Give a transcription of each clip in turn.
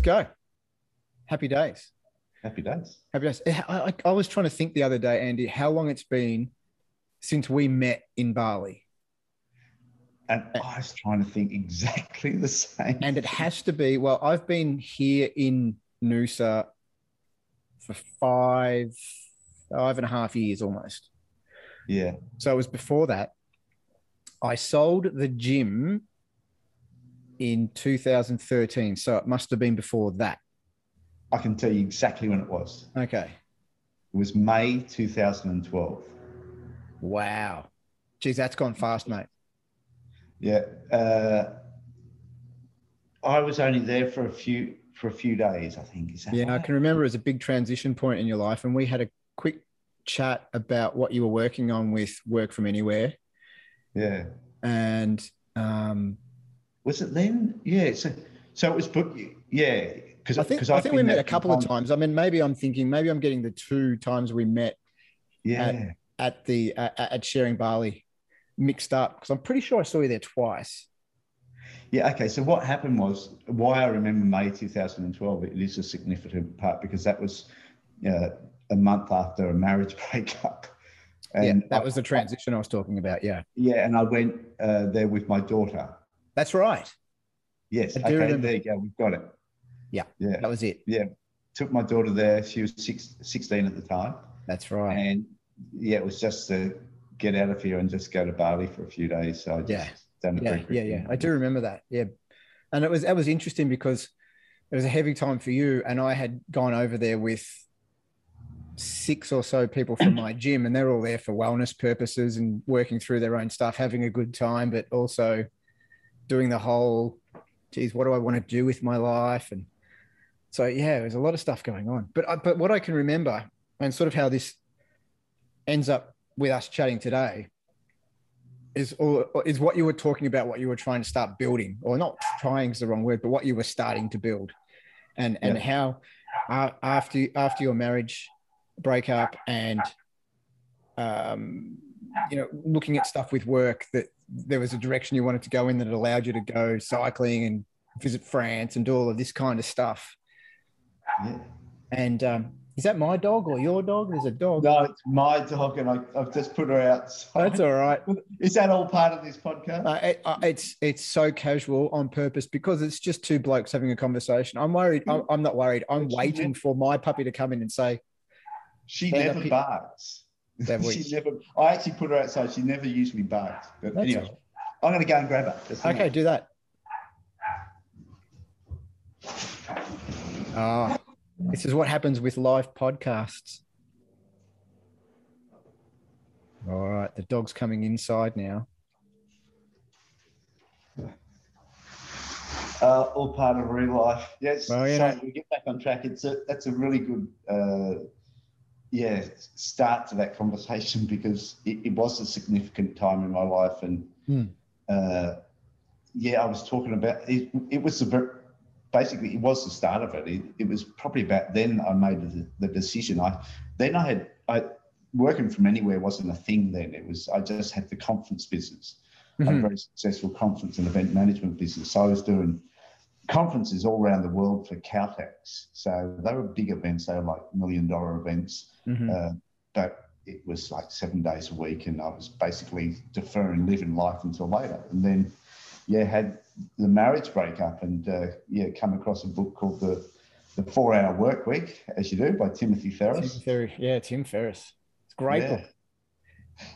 Let's go. Happy days. Happy days. Happy days. I, I, I was trying to think the other day, Andy, how long it's been since we met in Bali. And I was trying to think exactly the same. And it has to be, well, I've been here in Noosa for five, five and a half years almost. Yeah. So it was before that. I sold the gym in 2013. So it must have been before that. I can tell you exactly when it was. Okay. It was May 2012. Wow. Geez, that's gone fast, mate. Yeah. Uh, I was only there for a few for a few days, I think. Is that Yeah, I can remember it was a big transition point in your life. And we had a quick chat about what you were working on with Work From Anywhere. Yeah. And um, Was it then? Yeah. So so it was book yeah. Because I think, I think we met a couple of times. I mean, maybe I'm thinking, maybe I'm getting the two times we met Yeah. at the uh, at Sharing Bali mixed up because I'm pretty sure I saw you there twice. Yeah, okay. So what happened was why I remember May 2012. It is a significant part because that was uh, a month after a marriage breakup. yeah, that was the transition I was talking about. Yeah, Yeah, and I went uh, there with my daughter. That's right. Yes. Okay. remember. There you go. We've got it. Yeah. Yeah. That was it. Yeah. Took my daughter there. She was six, 16 at the time, That's right. and yeah, it was just to get out of here and just go to Bali for a few days. So I just Yeah. done it yeah, very yeah, yeah. I do remember that. Yeah, and it was that was interesting because it was a heavy time for you, and I had gone over there with six or so people from my gym, and they're all there for wellness purposes and working through their own stuff, having a good time, but also doing the whole, geez, what do I want to do with my life? And so yeah, there's a lot of stuff going on. But I, but what I can remember, and sort of how this ends up with us chatting today, is is what you were talking about what you were trying to start building or not trying is the wrong word but what you were starting to build and and Yeah. how uh, after after your marriage breakup and um you know looking at stuff with work that there was a direction you wanted to go in that allowed you to go cycling and visit France and do all of this kind of stuff Yeah. and um is that my dog or your dog there's a dog No, it's my dog, and I, I've just put her out. that's all right Is that all part of this podcast? Uh, it, uh, it's it's so casual on purpose because it's just two blokes having a conversation. I'm worried. I'm, I'm not worried. I'm waiting for my puppy to come in and say, She never barks. That we- she never. I actually put her outside. She never usually barks. But That's anyway, I'm going to go and grab her. "Okay, do that." Ah, this is what happens with live podcasts. All right, the dog's coming inside now. Uh, all part of real life. Yes. Well, so know- we get back on track. It's a that's a really good. Uh, yeah, start to that conversation because it, it was a significant time in my life, and Hmm. uh, yeah, I was talking about it. It was the basically it was the start of it. It, it was probably about then I made the, the decision. I then I had I working from anywhere wasn't a thing then. It was I just had the conference business, a Mhm. very successful conference and event management business. So I was doing conferences all around the world for Caltex. So they were big events. They were like million dollar events. Mhm. Uh, but it was like seven days a week, and I was basically deferring living life until later. And then, yeah, had the marriage breakup, and uh, yeah, come across a book called the the Four Hour Work Week, as you do, by Timothy Tim Ferriss. Ferriss. Yeah, Tim Ferriss. It's great Yeah. book.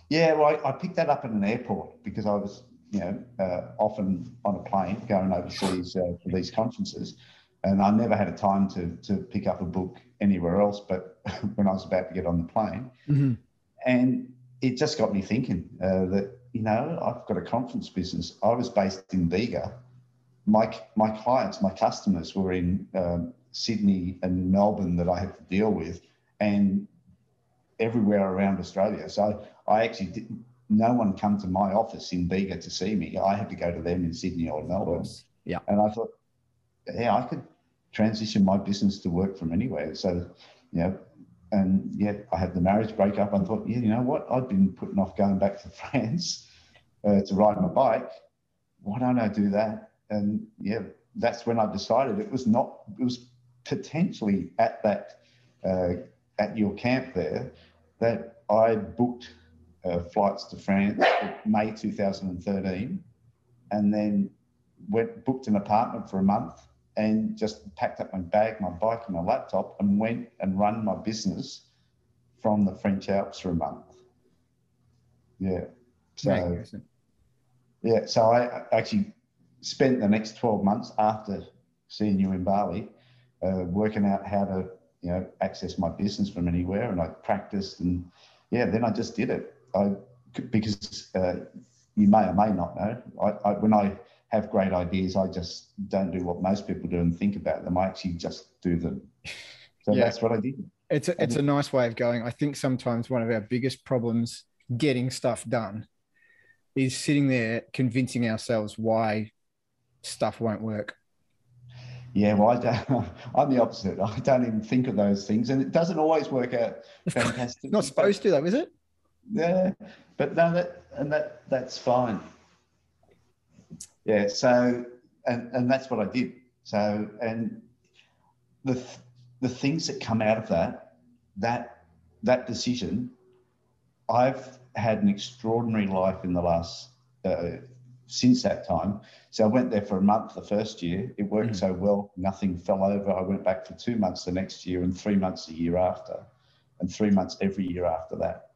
Yeah, well, I, I picked that up at an airport because I was, you know, uh, often on a plane going overseas uh, for these conferences, and I never had a time to to pick up a book anywhere else. But when I was about to get on the plane, Mhm. and it just got me thinking uh, that you know I've got a conference business. I was based in Bega. My my clients, my customers were in um, Sydney and Melbourne that I had to deal with, and everywhere around Australia. So I actually did. No one come to my office in Bega to see me. I had to go to them in Sydney or Melbourne. Yeah. And I thought, yeah, I could transition my business to work from anywhere. So, you know, and yet I had the marriage breakup. I thought, yeah, you know what? I've been putting off going back to France uh, to ride my bike. Why don't I do that? And yeah, that's when I decided it was not, it was potentially at that, uh, at your camp there that I booked uh, flights to France May 2013 and then went booked an apartment for a month and just packed up my bag, my bike, and my laptop and went and run my business from the French Alps for a month. Yeah. So, yeah. So I actually spent the next 12 months after seeing you in Bali uh, working out how to, you know, access my business from anywhere. And I practiced and yeah, then I just did it. I, because uh, you may or may not know, I, I, when I have great ideas, I just don't do what most people do and think about them. I actually just do them. So yeah. that's what I did. It's a, it's a nice way of going. I think sometimes one of our biggest problems getting stuff done is sitting there convincing ourselves why stuff won't work. Yeah, well, I don't, I'm the opposite. I don't even think of those things, and it doesn't always work out fantastic. Not supposed to, though, is it? Yeah, but no, that and that that's fine. Yeah, so and and that's what I did. So and the the things that come out of that that that decision, I've had an extraordinary life in the last uh, since that time. So I went there for a month the first year. It worked mm. so well, nothing fell over. I went back for two months the next year and three months the year after, and three months every year after that.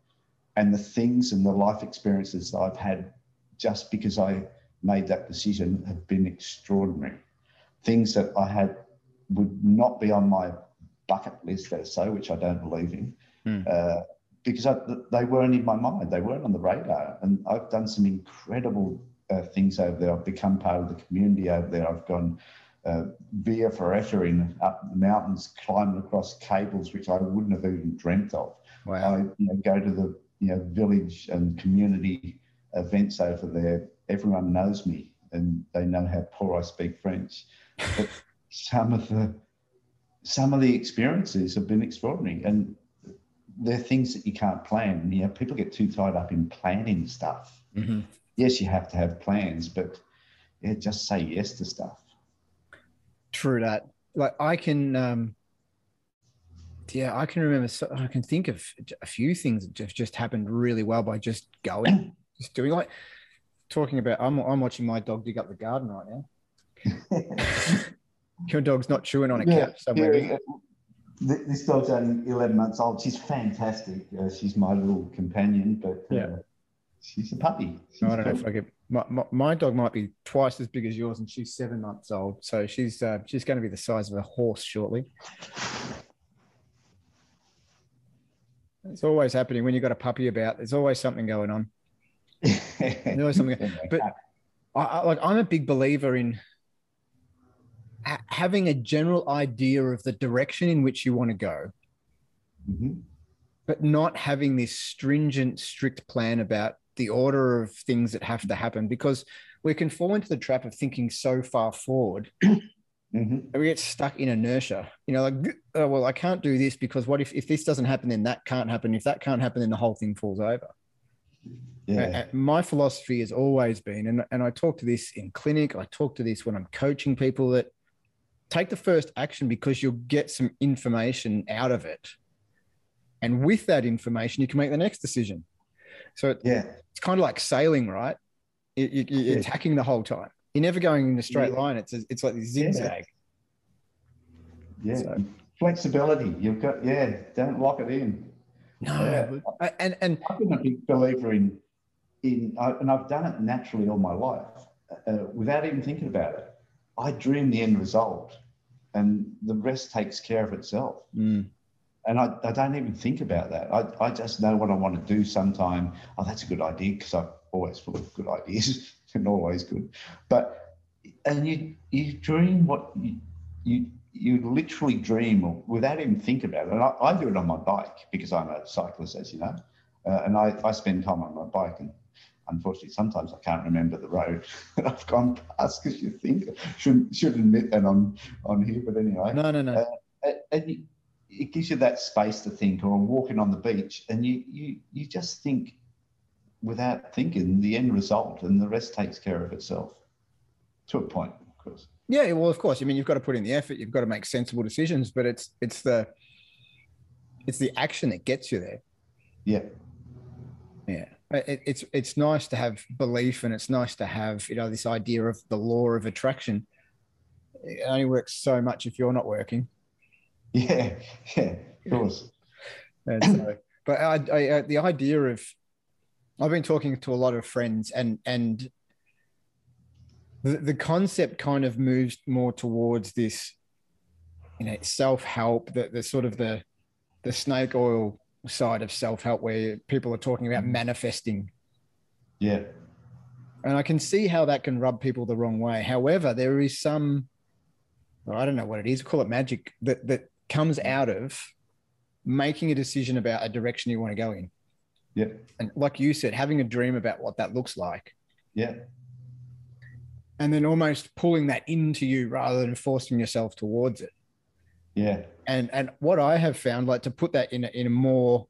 And the things and the life experiences that I've had just because I made that decision have been extraordinary. Things that I had would not be on my bucket list, as so, which I don't believe in. Mm. Uh, because I, they weren't in my mind. They weren't on the radar. And I've done some incredible uh, things over there. I've become part of the community over there. I've gone uh, via ferrata in up the mountains, climbing across cables, which I wouldn't have even dreamt of. Wow. I you know, go to the you know village and community events over there. Everyone knows me and they know how poor I speak French. But some of the some of the experiences have been extraordinary and they're things that you can't plan. You know, people get too tied up in planning stuff. Mm-hmm yes, you have to have plans, but yeah, just say yes to stuff. True that. Like I can, um, yeah, I can remember. So, I can think of a few things that just just happened really well by just going, just doing. Like talking about, I'm I'm watching my dog dig up the garden right now. Your dog's not chewing on a yeah, couch somewhere. Yeah, this dog's only 11 months old. She's fantastic. Uh, she's my little companion, but uh, yeah she's a puppy. She's I don't know if I get my, my, my, dog might be twice as big as yours, and she's seven months old. So she's uh, she's going to be the size of a horse shortly. It's always happening when you've got a puppy about. There's always something going on. There's always something. But I, I, like I'm a big believer in ha- having a general idea of the direction in which you want to go. Mm-hmm but not having this stringent, strict plan about the order of things that have to happen because we can fall into the trap of thinking so far forward mm-hmm. we get stuck in inertia you know like oh, well i can't do this because what if, if this doesn't happen then that can't happen if that can't happen then the whole thing falls over yeah. my philosophy has always been and, and i talk to this in clinic i talk to this when i'm coaching people that take the first action because you'll get some information out of it and with that information, you can make the next decision. So it, yeah, it's kind of like sailing, right? You, are you, attacking the whole time. You're never going in a straight yeah. line. It's a, it's like this zigzag. Yeah, yeah. So. flexibility. You've got yeah. Don't lock it in. No, yeah. and and I've been a big believer in in and I've done it naturally all my life uh, without even thinking about it. I dream the end result, and the rest takes care of itself. Mm and I, I don't even think about that. I, I just know what I want to do sometime. Oh, that's a good idea because I'm always full of good ideas and always good. But and you you dream what you you you literally dream without even thinking about it. And I, I do it on my bike because I'm a cyclist, as you know, uh, and I, I spend time on my bike and unfortunately, sometimes I can't remember the road that I've gone past because you think should should admit that on on here, but anyway. No, no, no. Uh, and you, it gives you that space to think or walking on the beach and you you you just think without thinking the end result and the rest takes care of itself to a point of course. Yeah, well, of course. I mean, you've got to put in the effort. You've got to make sensible decisions, but it's it's the it's the action that gets you there. Yeah. Yeah, it, it's it's nice to have belief, and it's nice to have you know this idea of the law of attraction. It only works so much if you're not working. Yeah, yeah, of course. And so, but I, I, uh, the idea of I've been talking to a lot of friends, and and the, the concept kind of moves more towards this, you know, self help. The the sort of the the snake oil side of self help, where people are talking about mm-hmm. manifesting. Yeah, And I can see how that can rub people the wrong way. However, there is some, well, I don't know what it is, call it magic, that, that comes out of making a decision about a direction you want to go in. Yeah, And like you said, having a dream about what that looks like, yeah, and then almost pulling that into you rather than forcing yourself towards it. yeah, And and what I have found, like to put that in a, in a more,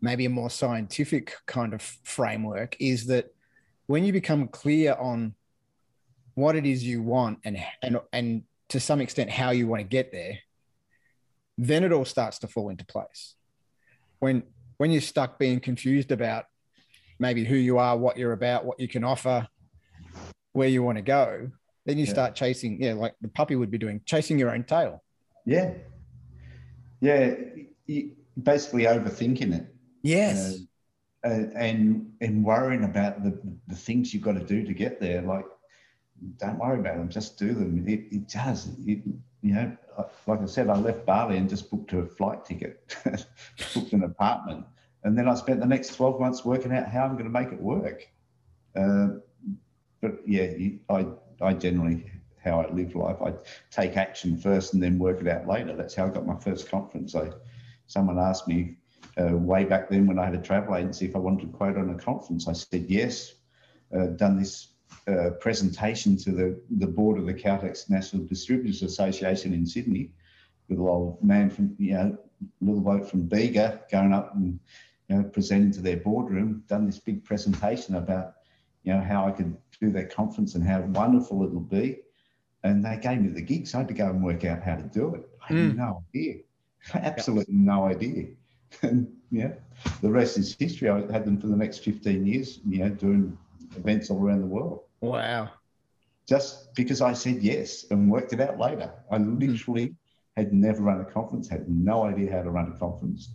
maybe a more scientific kind of framework, is that when you become clear on what it is you want and and and to some extent how you want to get there, then it all starts to fall into place. When when you're stuck being confused about maybe who you are, what you're about, what you can offer, where you want to go, then you Yeah. start chasing, yeah, like the puppy would be doing, chasing your own tail. yeah, yeah. You, basically overthinking it. Yes. uh, and and worrying about the the things you've got to do to get there. Like, don't worry about them, just do them. It, it does. It, you know, like I said, I left Bali and just booked a flight ticket, booked an apartment, and then I spent the next twelve months working out how I'm going to make it work. Uh, but yeah, I I generally how I live life. I take action first and then work it out later. That's how I got my first conference. I someone asked me uh, way back then when I had a travel agency if I wanted to quote on a conference. I said yes. Uh, done this uh, presentation to the, the board of the Caltex National Distributors Association in Sydney. Little old man from you know, little bloke from Bega going up and you know presenting to their boardroom. Done this big presentation about you know how I could do their conference and how wonderful it'll be. And they gave me the gig, so I had to go and work out how to do it. I had Mm. no idea, absolutely no idea. And yeah, the rest is history. I had them for the next 15 years, you know, doing events all around the world. Wow. Just because I said yes and worked it out later. I literally had never run a conference, had no idea how to run a conference.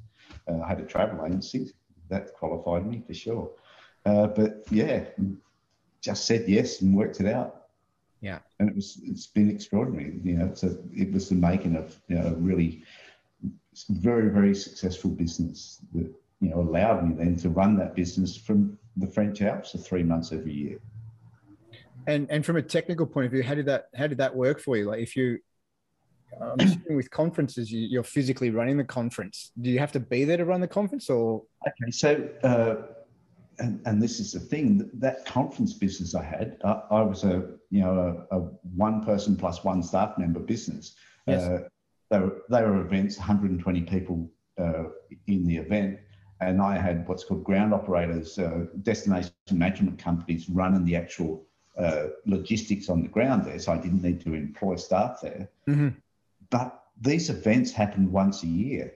Uh, I had a travel agency that qualified me for sure. Uh, but yeah, just said yes and worked it out. Yeah. And it was it's been extraordinary. You know, it's a, it was the making of you know a really very very successful business that you know allowed me then to run that business from the French Alps for three months every year. And and from a technical point of view, how did that how did that work for you? Like if you I'm assuming with conferences, you, you're physically running the conference. Do you have to be there to run the conference, or Okay, so uh, and and this is the thing that, that conference business I had, I, I was a you know a, a one person plus one staff member business. Yes. Uh, they were they were events, 120 people uh, in the event, and I had what's called ground operators, uh, destination management companies running the actual uh, logistics on the ground there. So I didn't need to employ staff there. But these events happened once a year.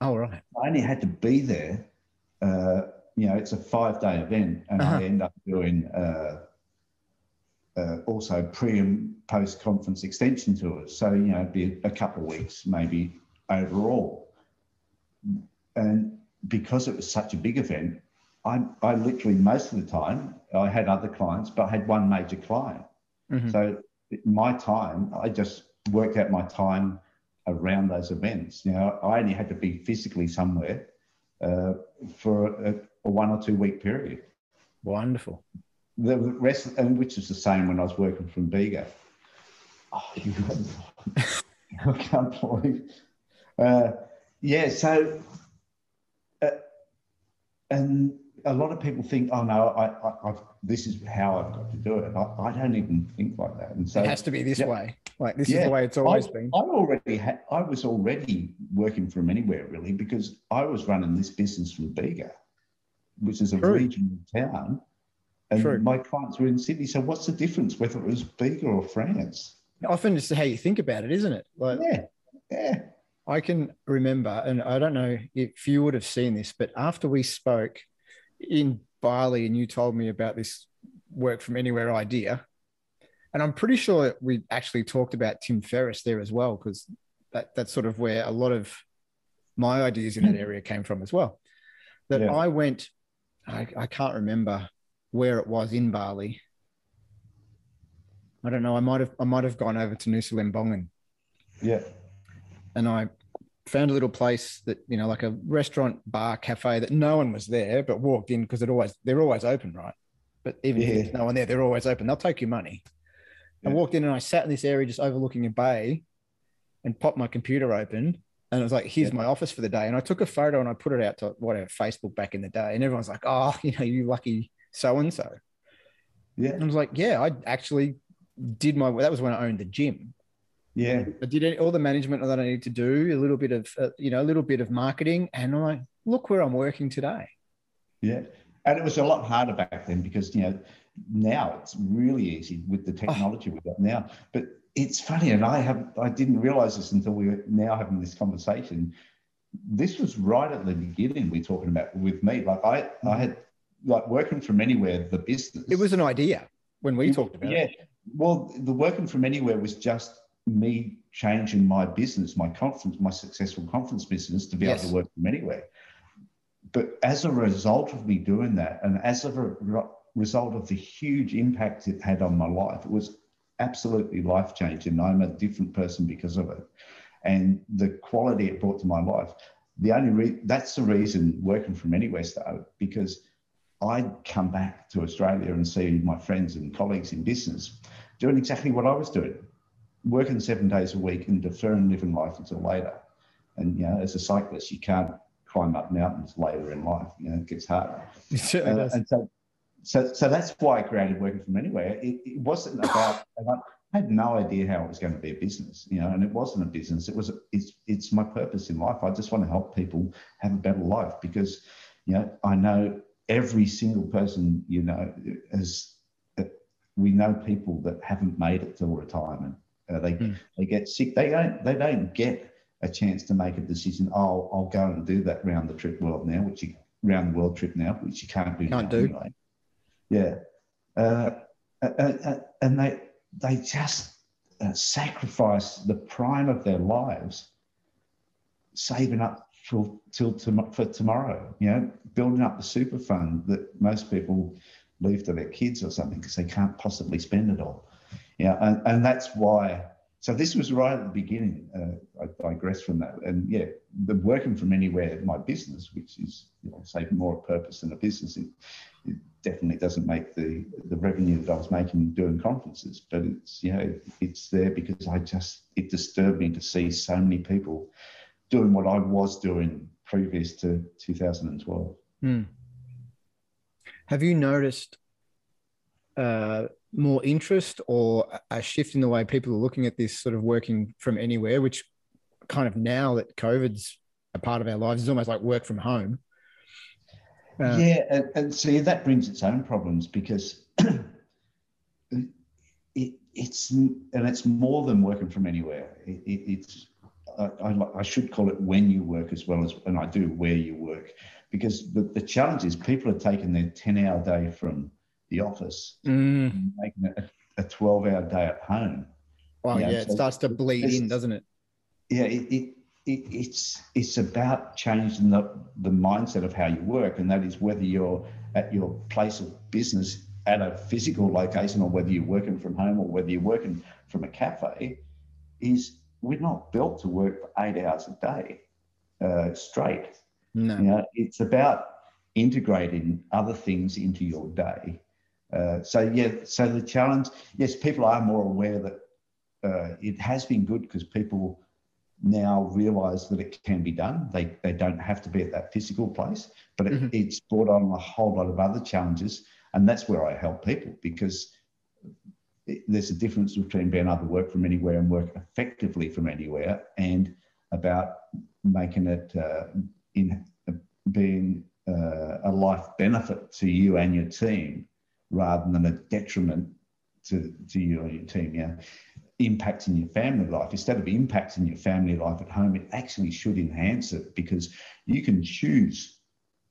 oh right, I only had to be there. Uh, you know, it's a five day event, and Uh-huh. I end up doing uh, uh, also pre and post conference extension tours. So, you know, it'd be a couple of weeks maybe overall. And because it was such a big event, I, I literally most of the time I had other clients, but I had one major client. Mhm. So my time, I just worked out my time around those events. You know, I only had to be physically somewhere uh, for a, a one or two week period. wonderful. The rest, and which is the same when I was working from Bega. Oh, you I can't believe. Uh, yeah, so, and a lot of people think, oh no, I, I, I've, this is how I've got to do it. I, I don't even think like that. And so it has to be this yeah. way. Like this is the way it's always I, been. I already had, I was already working from anywhere really because I was running this business from Bega, which is a True. regional town. And True. my clients were in Sydney. So what's the difference whether it was Bega or France? Often it's how you think about it, isn't it? Like Yeah, yeah, I can remember, and I don't know if you would have seen this, but after we spoke in Bali and you told me about this work from anywhere idea, and I'm pretty sure we actually talked about Tim Ferriss there as well, because that, that's sort of where a lot of my ideas in that mm. area came from as well. That Yeah. I went, I, I can't remember where it was in Bali. I don't know. I might have I might have gone over to Nusa Lembongan yeah, and I found a little place that you know, like a restaurant, bar, cafe that no one was there, but walked in because it always they're always open, right? But even if there's no one there, they're always open. They'll take your money. I Yeah. walked in and I sat in this area just overlooking a bay, and popped my computer open, and it was like, "Here's Yeah. my office for the day." And I took a photo and I put it out to whatever Facebook back in the day, and everyone's like, "Oh, you know, you lucky so and so." yeah, And I was like, "Yeah, I actually did my. That was when I owned the gym." Yeah, I did it- all the management that I need to do, a little bit of, uh, you know, a little bit of marketing, and I'm like, look where I'm working today. yeah. And it was a lot harder back then because you know now it's really easy with the technology we've got now. But it's funny, and I have I didn't realize this until we were now having this conversation. This was right at the beginning we're talking about with me. Like I I had like working from anywhere, the business. It was an idea when we talked about it. yeah. Well, the working from anywhere was just me changing my business, my conference, my successful conference business to be Yes. able to work from anywhere. But as a result of me doing that, and as a re- result of the huge impact it had on my life, it was absolutely life changing. I'm a different person because of it, and the quality it brought to my life. The only re- that's the reason working from anywhere started because I'd come back to Australia and see my friends and colleagues in business doing exactly what I was doing, working seven days a week and deferring living life until later. And you know, as a cyclist, you can't climb up mountains later in life. You know, it gets harder. It certainly Uh, does. and so, so, so that's why I created working from anywhere. It, it wasn't about. I had no idea how it was going to be a business, you know, and it wasn't a business. It was. It's. It's my purpose in life. I just want to help people have a better life because, you know, I know every single person you know has. uh, We know people that haven't made it till retirement. Uh, they Mm. they get sick. They don't. They don't get a chance to make a decision. Oh, I'll go and do that round the trip world now, which you round the world trip now, which you can't do. Can't now do. Anyway. Yeah, uh, and they they just uh, sacrifice the prime of their lives, saving up for till tom- for tomorrow. You know, building up the super fund that most people leave to their kids or something because they can't possibly spend it all. Yeah, and, and that's why. So this was right at the beginning. Uh, I digress from that, and yeah, the working from anywhere, my business, which is you know, say more a purpose than a business, it, it definitely doesn't make the the revenue that I was making doing conferences, but it's you know it's there because I just it disturbed me to see so many people doing what I was doing previous to 2012. Hmm. Have you noticed uh, more interest or a- shift in the way people are looking at this sort of working from anywhere, which kind of now that COVID's a part of our lives is almost like work from home? Uh, yeah, and, and see that brings its own problems because it, it's and it's more than working from anywhere. It, it, it's I, I, I should call it when you work as well as and I do where you work because the, the challenge is people are taking their 10 hour day from the office Mm, and making it a, a 12 hour day at home. well, Yeah, yeah, it so starts to bleed in, doesn't it? yeah, it, it, it, it's it's about changing the, the mindset of how you work, and that is whether you're at your place of business at a physical location or whether you're working from home or whether you're working from a cafe. Is we're not built to work for eight hours a day uh, straight. No. You know, it's about integrating other things into your day. Uh, so yeah, so the challenge, yes, people are more aware that uh, it has been good because people now realize that it can be done. They they don't have to be at that physical place, but it, Mhm. it's brought on a whole lot of other challenges, and that's where I help people because it, there's a difference between being able to work from anywhere and work effectively from anywhere, and about making it uh, in being uh, a life benefit to you and your team rather than a detriment to, to you or your team. Yeah, impacting your family life instead of impacting your family life at home, it actually should enhance it because you can choose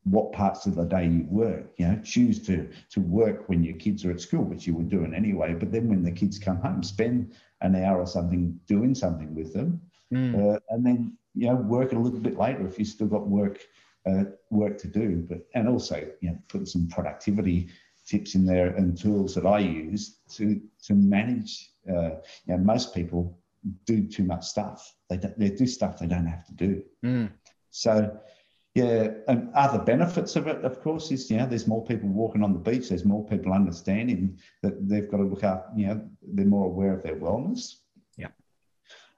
what parts of the day you work. You know, choose to to work when your kids are at school, which you were doing anyway. But then when the kids come home, spend an hour or something doing something with them, mm. uh, and then you know work a little bit later if you still got work uh, work to do. But and also you know put some productivity tips in there and tools that I use to to manage. Uh, you know, most people do too much stuff. They they do stuff they don't have to do. Mm. So yeah, and other benefits of it, of course, is you know there's more people walking on the beach. There's more people understanding that they've got to look up. You know, they're more aware of their wellness. Yeah,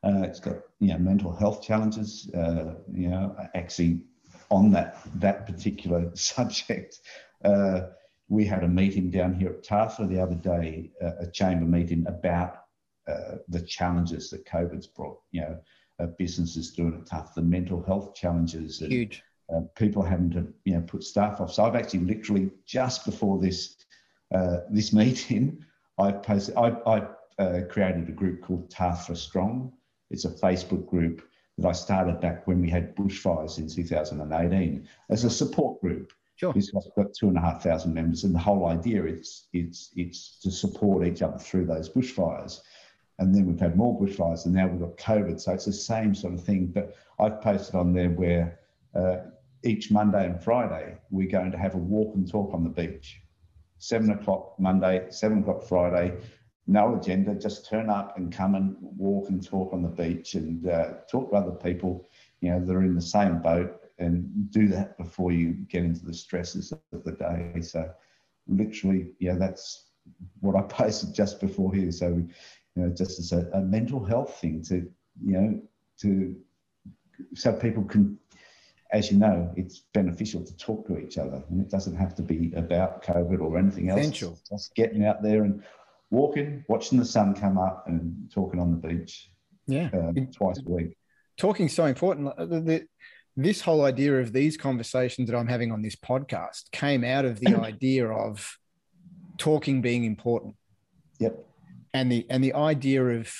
uh, it's got you know mental health challenges. Uh, you know, actually on that that particular subject, uh, we had a meeting down here at Tathra the other day, uh, a chamber meeting about uh, the challenges that COVID's brought. You know, uh, businesses doing it tough, the mental health challenges. And, Huge uh, people having to you know put staff off. So I've actually literally just before this uh, this meeting, I posted I, I uh, created a group called Tathra Strong. It's a Facebook group that I started back when we had bushfires in 2018 as a support group. Sure. It's got two and a half thousand members, and the whole idea is it's it's to support each other through those bushfires. And then we've had more bushfires, and now we've got COVID. So it's the same sort of thing. But I've posted on there where uh, each Monday and Friday, we're going to have a walk and talk on the beach. Seven o'clock Monday, seven o'clock Friday, no agenda, just turn up and come and walk and talk on the beach and uh, talk to other people, you know, that are in the same boat and do that before you get into the stresses of the day. So literally, yeah, that's what I posted just before here. So, you know, just as a, a mental health thing to, you know, to so people can as you know, it's beneficial to talk to each other, and it doesn't have to be about COVID or anything else. Essential. Just getting out there and walking, watching the sun come up, and talking on the beach. Yeah, um, twice a week. Talking so important. The, the, this whole idea of these conversations that I'm having on this podcast came out of the idea of talking being important. Yep. And the and the idea of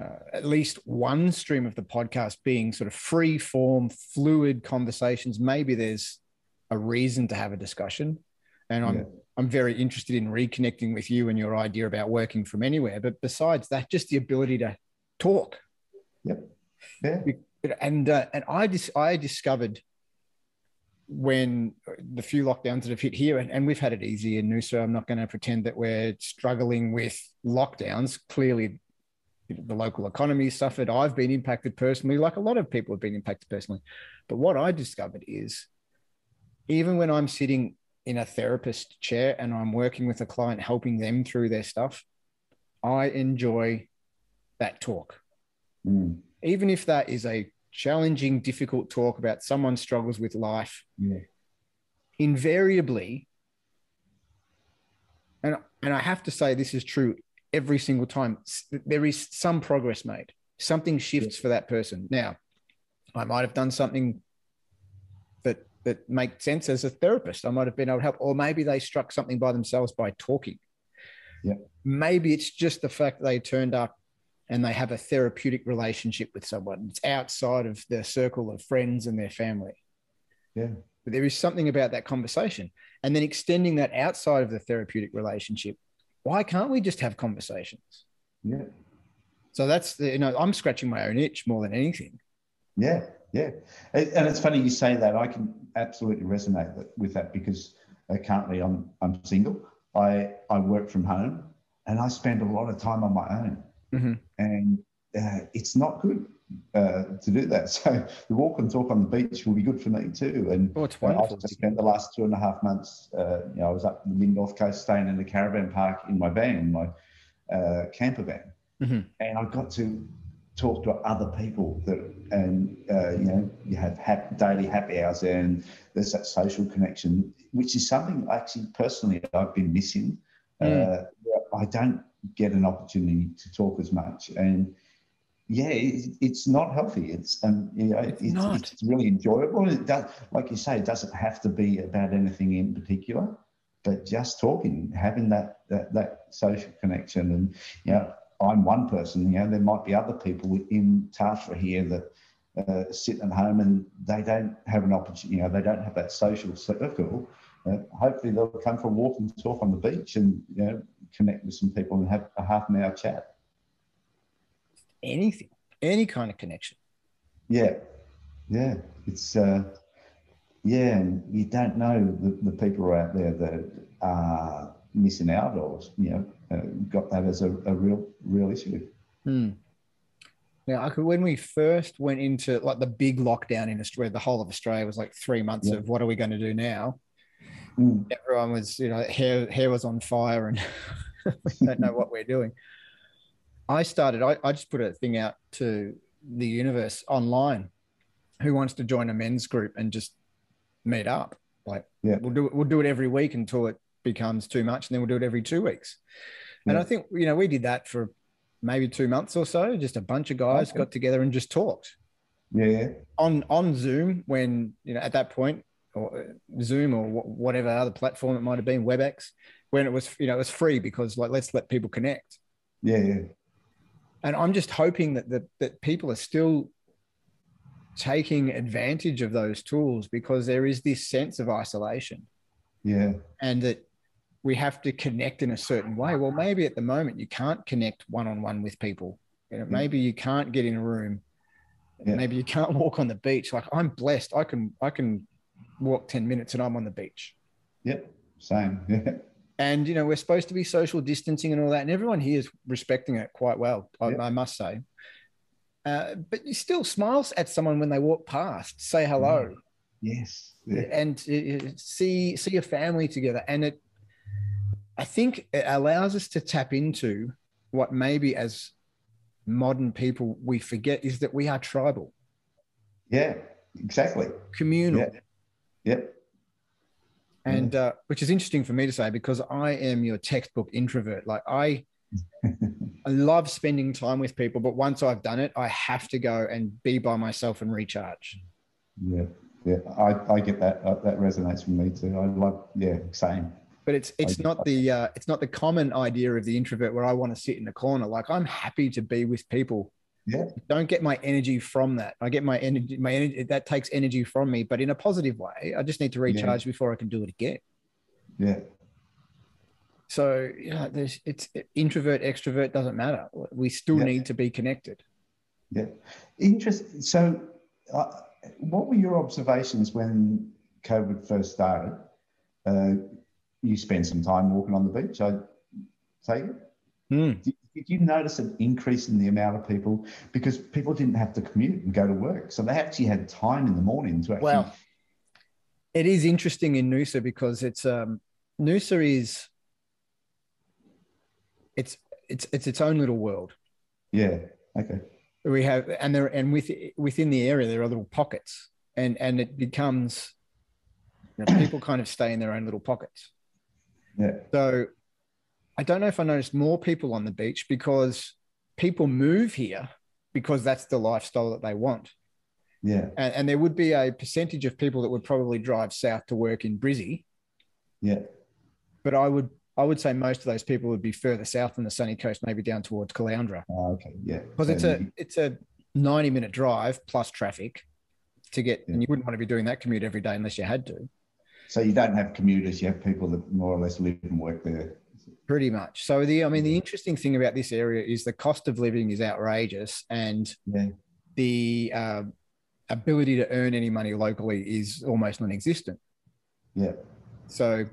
uh, at least one stream of the podcast being sort of free form, fluid conversations. Maybe there's a reason to have a discussion. And I'm, yeah. I'm very interested in reconnecting with you and your idea about working from anywhere. But besides that, just the ability to talk. Yep. Yeah. And, uh, and I, dis- I discovered when the few lockdowns that have hit here, and, and we've had it easy in Noosa, I'm not going to pretend that we're struggling with lockdowns. Clearly, the local economy suffered. I've been impacted personally, like a lot of people have been impacted personally. But what I discovered is even when I'm sitting in a therapist chair and I'm working with a client, helping them through their stuff, I enjoy that talk. Mm. Even if that is a challenging, difficult talk about someone struggles with life, yeah. invariably, and, and I have to say this is true every single time there is some progress made. Something shifts for that person. Now i might have done something that that makes sense as a therapist. I might have been able to help or maybe they struck something by themselves by talking. Yeah. Maybe it's just the fact they turned up and they have a therapeutic relationship with someone it's outside of their circle of friends and their family yeah but there is something about that conversation and then extending that outside of the therapeutic relationship why can't we just have conversations? Yeah. So that's the, you know, I'm scratching my own itch more than anything. Yeah, yeah. And it's funny you say that. I can absolutely resonate with that because uh, currently I'm I'm single. I I work from home and I spend a lot of time on my own, mm-hmm. and uh, it's not good uh, to do that. So the walk and talk on the beach will be good for me too. And oh, it's wonderful. I've spent the last two and a half months. Uh, you know, I was up in the mid north coast, staying in the caravan park in my van, my uh, camper van, mm-hmm. and I got to talk to other people that, and uh, you know, you have ha- daily happy hours, and there's that social connection, which is something actually personally I've been missing. Mm. I don't get an opportunity to talk as much, and yeah, it, it's not healthy. It's um, you know, it's, it's, it's, really enjoyable. It does, like you say, it doesn't have to be about anything in particular. but just talking, having that that, that social connection, and you know, I'm one person. You know, there might be other people in Tathra here that uh, sit at home and they don't have an opportunity. You know, they don't have that social circle. Uh, hopefully, they'll come for a walk and talk on the beach, and you know, connect with some people and have a half an hour chat. Anything, any kind of connection. Yeah, yeah, it's. Uh, yeah, and you don't know the, the people out there that are missing out or you know uh, got that as a, a real real issue. Hmm. Now, I could, when we first went into like the big lockdown in Australia, the whole of Australia was like three months yeah. of what are we going to do now? Mm. Everyone was, you know, hair hair was on fire, and we don't know what we're doing. I started. I, I just put a thing out to the universe online. Who wants to join a men's group and just meet up. Like yeah. we'll do it, we'll do it every week until it becomes too much, and then we'll do it every two weeks. Yeah. And I think you know we did that for maybe two months or so. Just a bunch of guys okay. got together and just talked. Yeah. On on Zoom when you know at that point or uh, Zoom or whatever other platform it might have been, WebEx, when it was you know it was free because like let's let people connect. Yeah, yeah. And I'm just hoping that that, that people are still taking advantage of those tools because there is this sense of isolation. Yeah. And that we have to connect in a certain way. Well, maybe at the moment you can't connect one on one with people. You know, mm. maybe you can't get in a room. Yeah. Maybe you can't walk on the beach. Like I'm blessed. I can I can walk 10 minutes and I'm on the beach. Yep. Same. Yeah. And you know, we're supposed to be social distancing and all that. And everyone here is respecting it quite well, I, I must say. Uh, but you still smiles at someone when they walk past, say hello. Mm. Yes. Yeah. And uh, see see a family together. And it I think it allows us to tap into what maybe as modern people we forget is that we are tribal. Yeah, exactly. Communal. Yeah. Yeah. And uh, which is interesting for me to say because I am your textbook introvert. Like I I love spending time with people, but once I've done it, I have to go and be by myself and recharge. Yeah, yeah, I, I get that. Uh, that resonates with me too. I love, yeah, same. But it's it's I, not the uh, it's not the common idea of the introvert where I want to sit in a corner. Like I'm happy to be with people. Yeah. Don't get my energy from that. I get my energy. My energy that takes energy from me, but in a positive way. I just need to recharge yeah. before I can do it again. Yeah. So yeah, there's it's introvert, extrovert doesn't matter. We still yeah. need to be connected. Yeah, interesting. So, uh, what were your observations when COVID first started? Uh, you spent some time walking on the beach. I take it. Mm. Did, did, you notice an increase in the amount of people because people didn't have to commute and go to work, so they actually had time in the morning to actually. Well, it is interesting in Noosa because it's um, Noosa is it's it's it's its own little world. Yeah. Okay. We have and there and with within the area there are little pockets and and it becomes you know, people kind of stay in their own little pockets. Yeah. So I don't know if I noticed more people on the beach because people move here because that's the lifestyle that they want. Yeah. And, and there would be a percentage of people that would probably drive south to work in Brizzy. Yeah. But I would I would say most of those people would be further south on the sunny coast, maybe down towards Caloundra. Oh, okay, yeah. Because it's a it's a ninety minute drive plus traffic to get, yeah. and you wouldn't want to be doing that commute every day unless you had to. So you don't have commuters; you have people that more or less live and work there. Pretty much. So the, I mean, the interesting thing about this area is the cost of living is outrageous, and yeah. the uh, ability to earn any money locally is almost non-existent. Yeah. So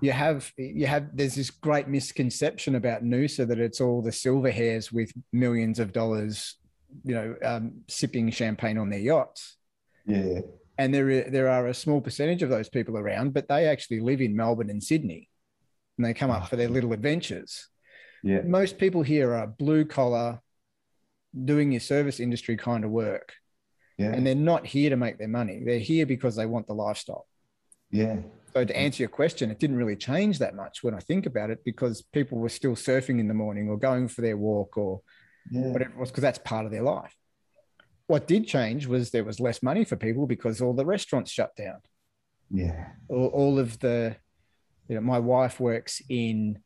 you have you have there's this great misconception about Noosa that it's all the silver hairs with millions of dollars, you know, um, sipping champagne on their yachts. Yeah. And there there are a small percentage of those people around, but they actually live in Melbourne and Sydney, and they come up ah. for their little adventures. Yeah. Most people here are blue collar, doing your service industry kind of work. Yeah. And they're not here to make their money. They're here because they want the lifestyle. Yeah. So to answer your question, it didn't really change that much when I think about it because people were still surfing in the morning or going for their walk or yeah. whatever it was, because that's part of their life. What did change was there was less money for people because all the restaurants shut down. Yeah. All, all of the you know, my wife works in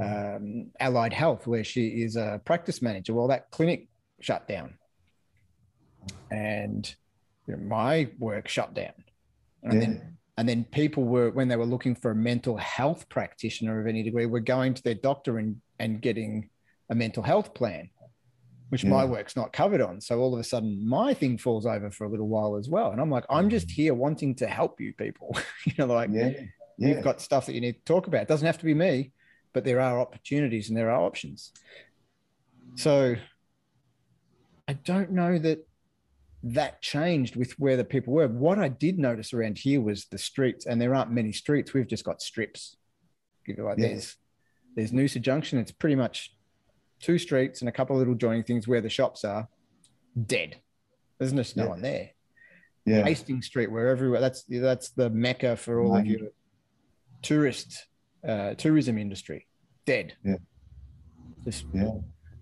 um, Allied Health, where she is a practice manager. Well, that clinic shut down, and you know, my work shut down. And Yeah. then and then people were when they were looking for a mental health practitioner of any degree, were going to their doctor and and getting a mental health plan, which my work's not covered on. So all of a sudden, my thing falls over for a little while as well. And I'm like, I'm just here wanting to help you people. you know, like Yeah. Yeah. you've got stuff that you need to talk about. It doesn't have to be me, but there are opportunities and there are options. So I don't know that that changed with where the people were. What I did notice around here was the streets, and there aren't many streets. We've just got strips. You know, like Yeah. there's there's Noosa Junction. It's pretty much two streets and a couple of little joining things where the shops are dead. There's just no Yeah. one there. yeah. Hastings Street, where everywhere that's that's the mecca for all of Main. Tourist uh, tourism industry. Dead. Yeah. Just Yeah.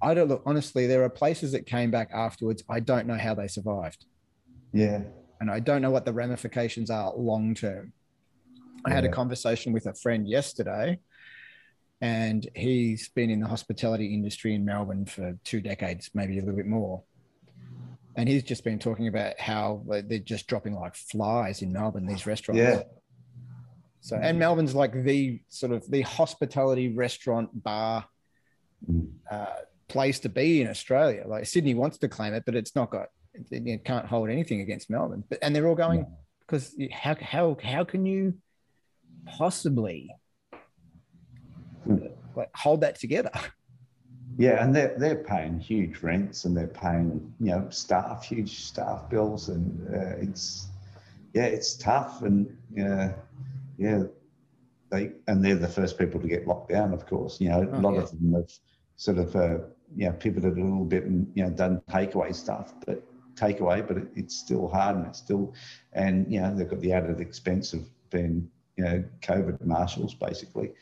I don't look honestly. There are places that came back afterwards. I don't know how they survived, Yeah. and I don't know what the ramifications are long term. I had a conversation with a friend yesterday, and he's been in the hospitality industry in Melbourne for two decades, maybe a little bit more. And he's just been talking about how they're just dropping like flies in Melbourne, these restaurants. Yeah. So, and Melbourne's like the sort of the hospitality restaurant bar Mm. uh, place to be in Australia. Like Sydney wants to claim it, but it's not got, it, it can't hold anything against Melbourne. But, and they're all going because how, how, how can you possibly like hold that together? Yeah, and they're they're paying huge rents and they're paying you know staff huge staff bills and uh, it's yeah it's tough and yeah yeah they and they're the first people to get locked down of course you know Oh, a lot yeah. of them have sort of uh, you know pivoted a little bit and you know done takeaway stuff but takeaway but it, it's still hard and it's still and you know they've got the added expense of being you know COVID marshals basically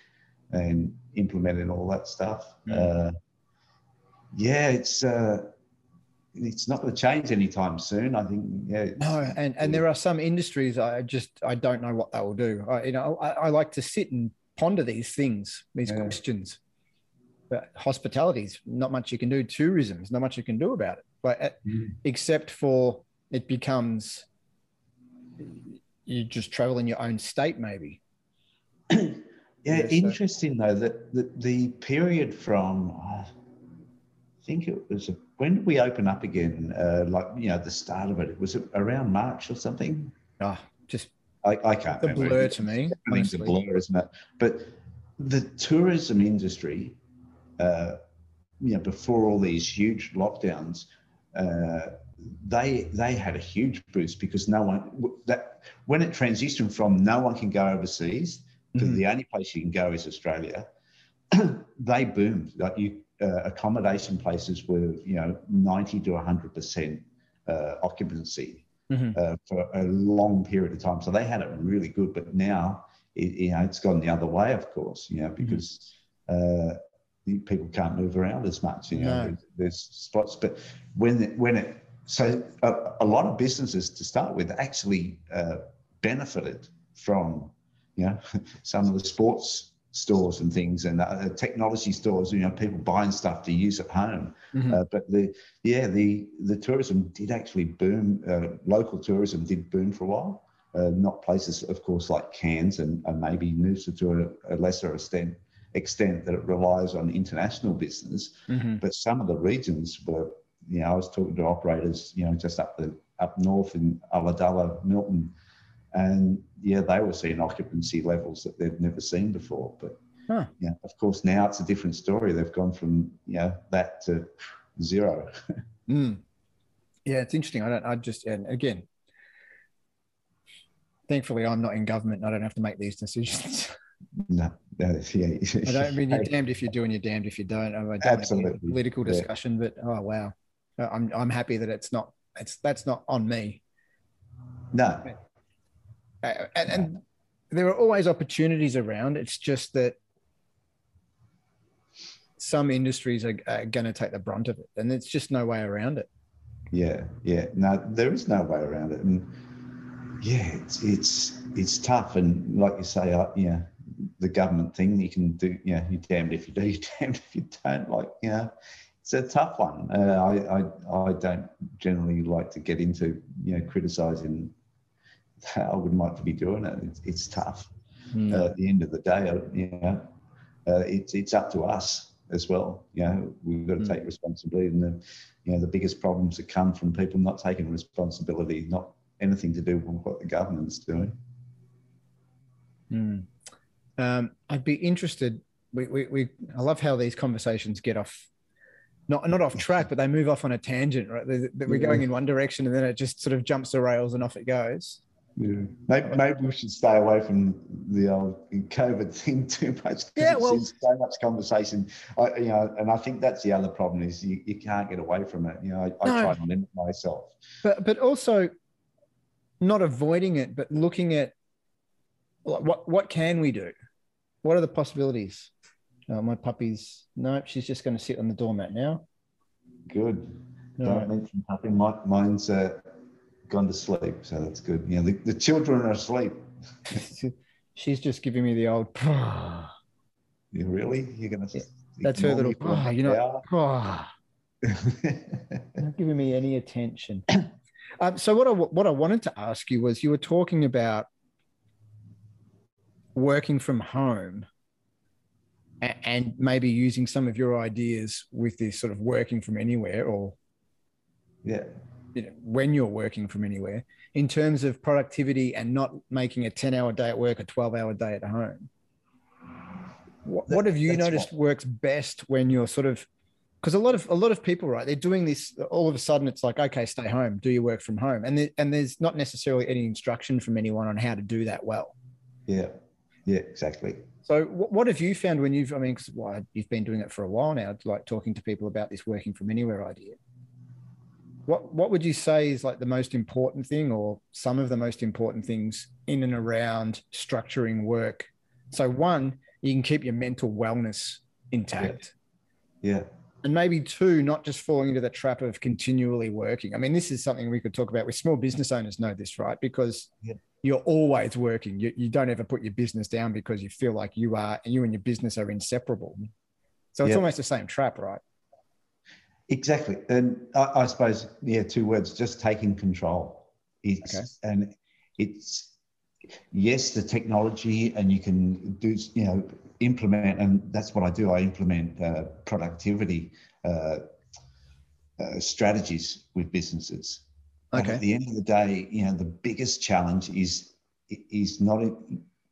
and implementing all that stuff. Mm. Uh, yeah, it's uh, it's not going to change anytime soon. I think. Yeah. No, and and there are some industries I just I don't know what they will do. I, you know, I, I like to sit and ponder these things, these Yeah. questions. But hospitality's not much you can do. Tourism is not much you can do about it. But uh, Mm. except for it becomes you just travel in your own state, maybe. Yeah, so- interesting though that the, the period from uh, think it was a, when did we open up again? Uh, like you know the start of it. Was it around March or something? Ah, just I, I can't the remember. blur to me. Everything's a blur, isn't it? But the tourism industry, uh, you know, before all these huge lockdowns, uh, they they had a huge boost because no one that when it transitioned from no one can go overseas to Mhm. the only place you can go is Australia, they boomed. Like you, uh, accommodation places were you know ninety to hundred percent uh, occupancy Mhm. uh, for a long period of time. So they had it really good, but now it, you know it's gone the other way, of course. You know because uh, the people can't move around as much. You know No. there's, there's spots, but when it, when it so a, a lot of businesses to start with actually uh, benefited from you know some of the sports stores and things and uh, technology stores you know people buying stuff to use at home Mhm. uh, but the yeah the the tourism did actually boom uh, local tourism did boom for a while uh, not places of course like Cairns and, and maybe Noosa to a, a lesser extent extent that it relies on international business Mhm. but some of the regions were you know I was talking to operators you know just up the up north in Ulladulla Milton and yeah they were seeing occupancy levels that they'd never seen before but Huh. yeah of course now it's a different story they've gone from you know that to zero Mm. Yeah, it's interesting. I don't. I just and again, thankfully, I'm not in government and I don't have to make these decisions. no, no yeah I don't mean you're damned if you do and you're damned if you don't. I don't think it's a Absolutely. political Yeah. discussion, but oh wow, Uh, I'm I'm happy that it's not. It's that's not on me. no and, and there are always opportunities around. It's just that some industries are, are going to take the brunt of it, and there's just no way around it. Yeah, yeah. No, there is no way around it, and yeah, it's it's it's tough. And like you say, uh, yeah, the government thing. You can do, you know, you're damned if you do, you're damned if you don't. Like, you know, it's a tough one. Uh, I, I, I don't generally like to get into, you know, criticizing. I wouldn't like to be doing it. It's, it's tough. Mm. Uh, at the end of the day, you know, uh, it's it's up to us as well. You know, we've got to mm. take responsibility, and the, you know, the biggest problems that come from people not taking responsibility, not anything to do with what the government's doing. Mm. Um, I'd be interested. We, we, we, I love how these conversations get off, not not off track, but they move off on a tangent. Right, we're going in one direction, and then it just sort of jumps the rails and off it goes. Yeah. Maybe, maybe, we should stay away from the old COVID thing too much. Yeah, well, so much conversation. I, you know, and I think that's the other problem is you, you can't get away from it. You know, I, I try to limit myself. But but also not avoiding it, but looking at what what can we do? What are the possibilities? Oh, my puppy's no, she's just going to sit on the doormat now. Good. Don't right. mention puppy. My, mine's uh, gone to sleep, so that's good. Yeah, the, the children are asleep. she's just giving me the old. you really? You're going to? Yeah, that's her little. Oh, you know. Oh. not giving me any attention. Um, so what I what I wanted to ask you was you were talking about working from home and maybe using some of your ideas with this sort of working from anywhere or yeah you know, when you're working from anywhere in terms of productivity and not making a 10 hour day at work a 12 hour day at home what, what have you noticed what... works best when you're sort of because a lot of a lot of people right they're doing this all of a sudden it's like okay stay home do your work from home and and there's not necessarily any instruction from anyone on how to do that well yeah yeah, exactly. So, what have you found when you've, I mean, well, you've been doing it for a while now, like talking to people about this working from anywhere idea. What what would you say is like the most important thing, or some of the most important things in and around structuring work? So, one, you can keep your mental wellness intact. Yeah. yeah. And maybe two, not just falling into the trap of continually working. I mean, this is something we could talk about with small business owners know this, right? Because yeah you're always working. You, you don't ever put your business down because you feel like you are, and you and your business are inseparable. So it's yeah. almost the same trap, right? Exactly. And I, I, suppose, yeah, two words, just taking control. It's, okay. and it's, yes, the technology and you can do, you know, implement, and that's what I do. I implement uh, productivity uh, uh, strategies with businesses. Okay. at the end of the day, you know, the biggest challenge is is not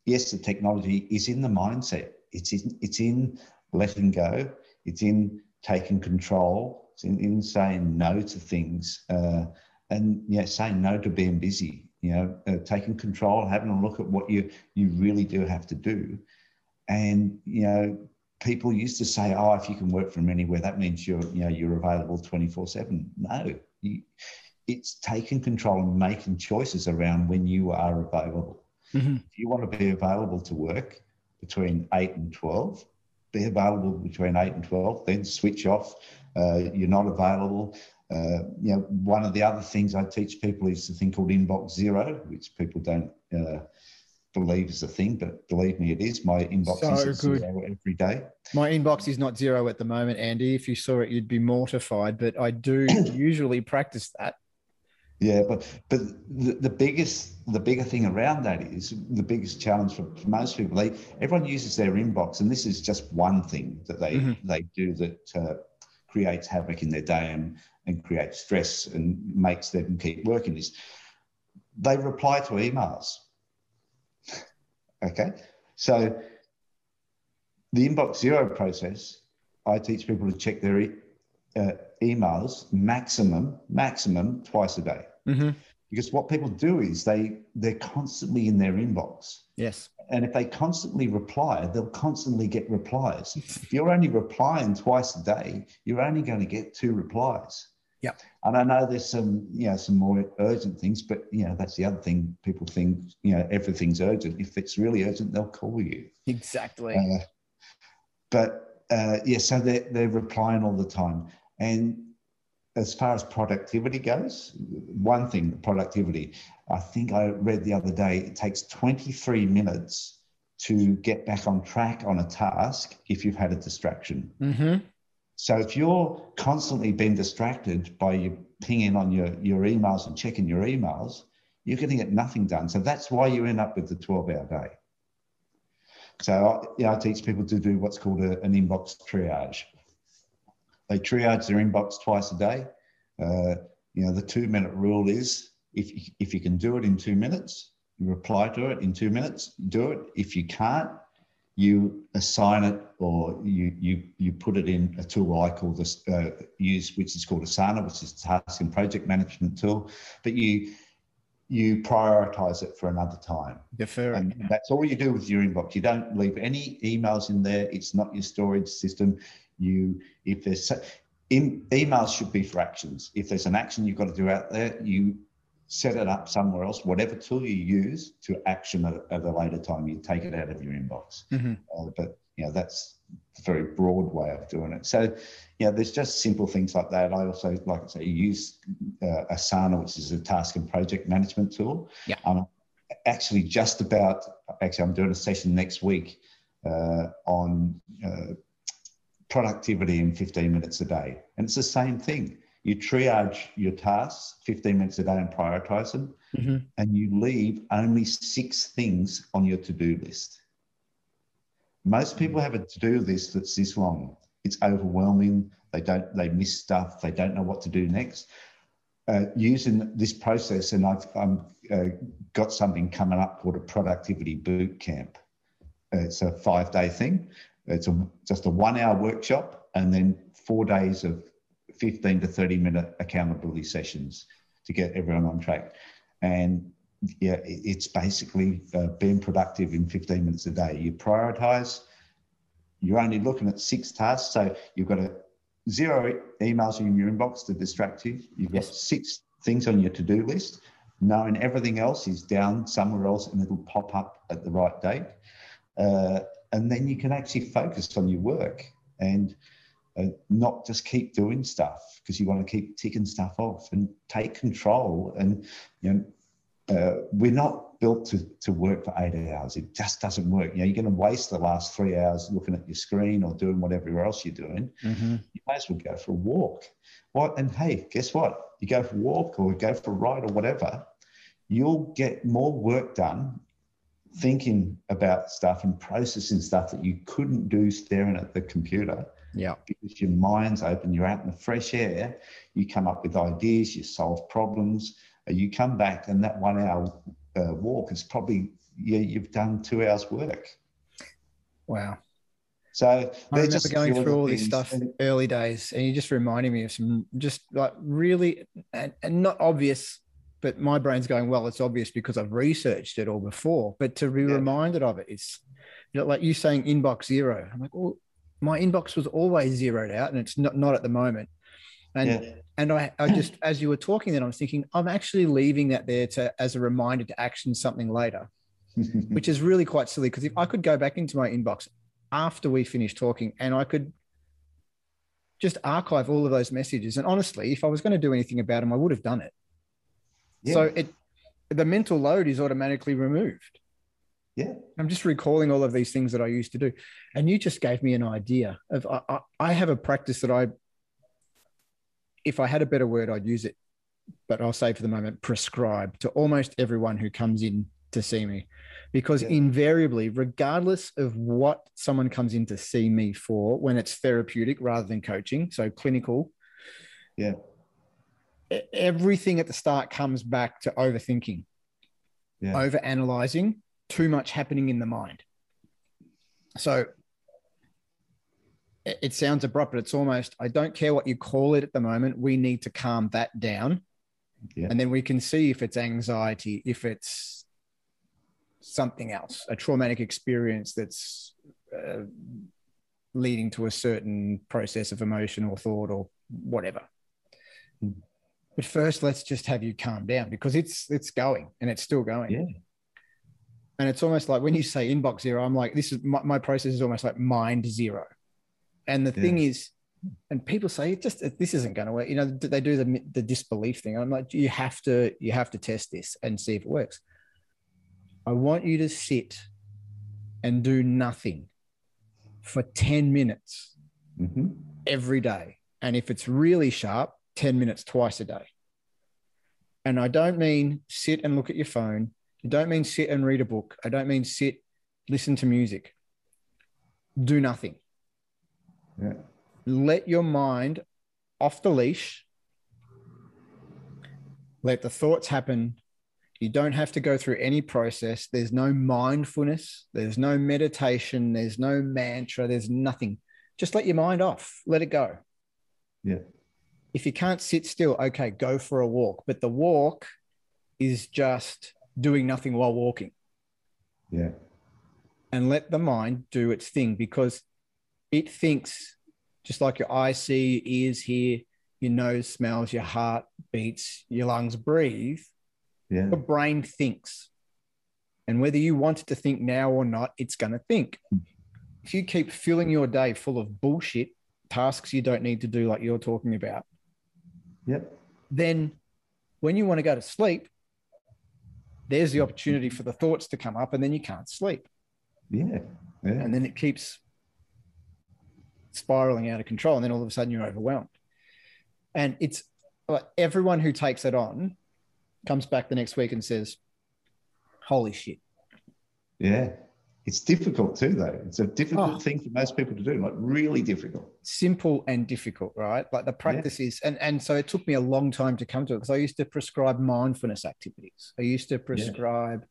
yes, the technology is in the mindset. It's in it's in letting go. It's in taking control. In, in saying no to things, uh, and yeah, saying no to being busy. You know, uh, taking control, having a look at what you you really do have to do, and you know, people used to say, "Oh, if you can work from anywhere, that means you're you know you're available twenty four 7 No, you it's taking control and making choices around when you are available. Mm-hmm. If you want to be available to work between 8 and 12, be available between 8 and 12, then switch off. Uh, you're not available. Uh, you know, one of the other things I teach people is the thing called inbox zero, which people don't uh, believe is a thing, but believe me, it is. My inbox so is zero every day. My inbox is not zero at the moment, Andy. If you saw it, you'd be mortified, but I do usually practice that. Yeah, but but the, the biggest the bigger thing around that is the biggest challenge for, for most people. They everyone uses their inbox, and this is just one thing that they mm-hmm. they do that uh, creates havoc in their day and and creates stress and makes them keep working. Is they reply to emails. okay, so the inbox zero process, I teach people to check their uh, emails maximum maximum twice a day. Mm-hmm. Because what people do is they they're constantly in their inbox. Yes. And if they constantly reply, they'll constantly get replies. if you're only replying twice a day, you're only going to get two replies. Yeah. And I know there's some, you know, some more urgent things, but you know, that's the other thing. People think, you know, everything's urgent. If it's really urgent, they'll call you. Exactly. Uh, but uh, yeah, so they're, they're replying all the time. And as far as productivity goes, one thing, productivity, I think I read the other day, it takes 23 minutes to get back on track on a task if you've had a distraction. Mm-hmm. So if you're constantly being distracted by you pinging on your, your emails and checking your emails, you're going to get nothing done. So that's why you end up with the 12 hour day. So you know, I teach people to do what's called a, an inbox triage. They triage their inbox twice a day. Uh, you know, the two minute rule is if, if you can do it in two minutes, you reply to it in two minutes, do it. If you can't, you assign it or you you you put it in a tool I call this uh, use, which is called Asana, which is task and project management tool. But you you prioritize it for another time. Defer. And yeah. that's all you do with your inbox. You don't leave any emails in there. It's not your storage system. You if there's in, emails should be for actions. If there's an action you've got to do out there, you set it up somewhere else, whatever tool you use to action at, at a later time, you take it out of your inbox. Mm-hmm. Uh, but you know that's a very broad way of doing it. So yeah, there's just simple things like that. I also like I say use uh, Asana, which is a task and project management tool. Yeah. Um, actually, just about actually, I'm doing a session next week uh, on uh, productivity in 15 minutes a day, and it's the same thing you triage your tasks 15 minutes a day and prioritize them, mm-hmm. and you leave only six things on your to do list. Most people have a to do list that's this long. It's overwhelming. They don't. They miss stuff. They don't know what to do next. Uh, using this process, and I've um, uh, got something coming up called a productivity boot camp. Uh, it's a five day thing. It's a, just a one hour workshop, and then four days of 15 to 30 minute accountability sessions to get everyone on track. And yeah, it's basically uh, being productive in 15 minutes a day. You prioritize, you're only looking at six tasks. So you've got a zero emails in your inbox to distract you. You've got six things on your to do list, knowing everything else is down somewhere else and it'll pop up at the right date. Uh, and then you can actually focus on your work. And uh, not just keep doing stuff because you want to keep ticking stuff off and take control. And you know, uh, we're not built to, to work for eight hours. It just doesn't work. You know, you're going to waste the last three hours looking at your screen or doing whatever else you're doing. Mm-hmm. You may as well go for a walk. What? And hey, guess what? You go for a walk or go for a ride or whatever, you'll get more work done thinking about stuff and processing stuff that you couldn't do staring at the computer yeah. Because your mind's open, you're out in the fresh air, you come up with ideas, you solve problems, you come back, and that one hour uh, walk is probably, yeah, you've done two hours work. Wow. So I remember just going through all this stuff early days, and you're just reminding me of some just like really and, and not obvious, but my brain's going, well, it's obvious because I've researched it all before. But to be Yeah. reminded of it's you know, like you saying inbox zero. I'm like, well, my inbox was always zeroed out, and it's not not at the moment. And yeah, and I, I just as you were talking, then I was thinking, I'm actually leaving that there to as a reminder to action something later which is really quite silly because if I could go back into my inbox after we finish talking and I could just archive all of those messages. And honestly, if I was going to do anything about them, I would have done it. Yeah, So it the mental load is automatically removed. yeah, I'm just recalling all of these things that I used to do. And you just gave me an idea of I, I, I have a practice that I if I had a better word, I'd use it, but I'll say for the moment, prescribe to almost everyone who comes in to see me. Because Yeah. invariably, regardless of what someone comes in to see me for, when it's therapeutic rather than coaching, so clinical, yeah, everything at the start comes back to overthinking, yeah, over analyzing, too much happening in the mind. So it, sounds abrupt, but it's almost, I don't care what you call it at the moment. We need to calm that down. Yeah. And then we can see if it's anxiety, if it's something else, a traumatic experience that's uh, leading to a certain process of emotion or thought or whatever. But first, let's just have you calm down because it's it's going and it's still going. Yeah. And it's almost like when you say inbox zero, I'm like, this is my, my process is almost like mind zero. And the Yeah. thing is, and people say it just this isn't going to work. You know, they do the the disbelief thing. I'm like, you have to you have to test this and see if it works. I want you to sit and do nothing for 10 minutes hmm every day. And if it's really sharp, 10 minutes twice a day. And I don't mean sit and look at your phone. I don't mean sit and read a book. I don't mean sit, listen to music. Do nothing. Yeah. Let your mind off the leash. Let the thoughts happen. You don't have to go through any process. There's no mindfulness. There's no meditation. There's no mantra. There's nothing. Just let your mind off. Let it go. Yeah. If you can't sit still, okay, go for a walk. But the walk is just doing nothing while walking Yeah. and let the mind do its thing because it thinks just like your eyes see, your ears hear, your nose smells, your heart beats, your lungs breathe, Yeah. your brain thinks. And whether you want it to think now or not, it's going to think. If you keep filling your day full of bullshit, tasks you don't need to do, like you're talking about, Yep. then when you want to go to sleep, there's the opportunity for the thoughts to come up and then you can't sleep. Yeah. Yeah. and then it keeps spiraling out of control and then all of a sudden you're overwhelmed and it's like everyone who takes it on comes back the next week and says holy shit Yeah. It's difficult too, though. It's a difficult Oh. thing for most people to do, like really difficult. simple and difficult right like the practice is and and so it took me a long time to come to it because i used to prescribe mindfulness activities i used to prescribe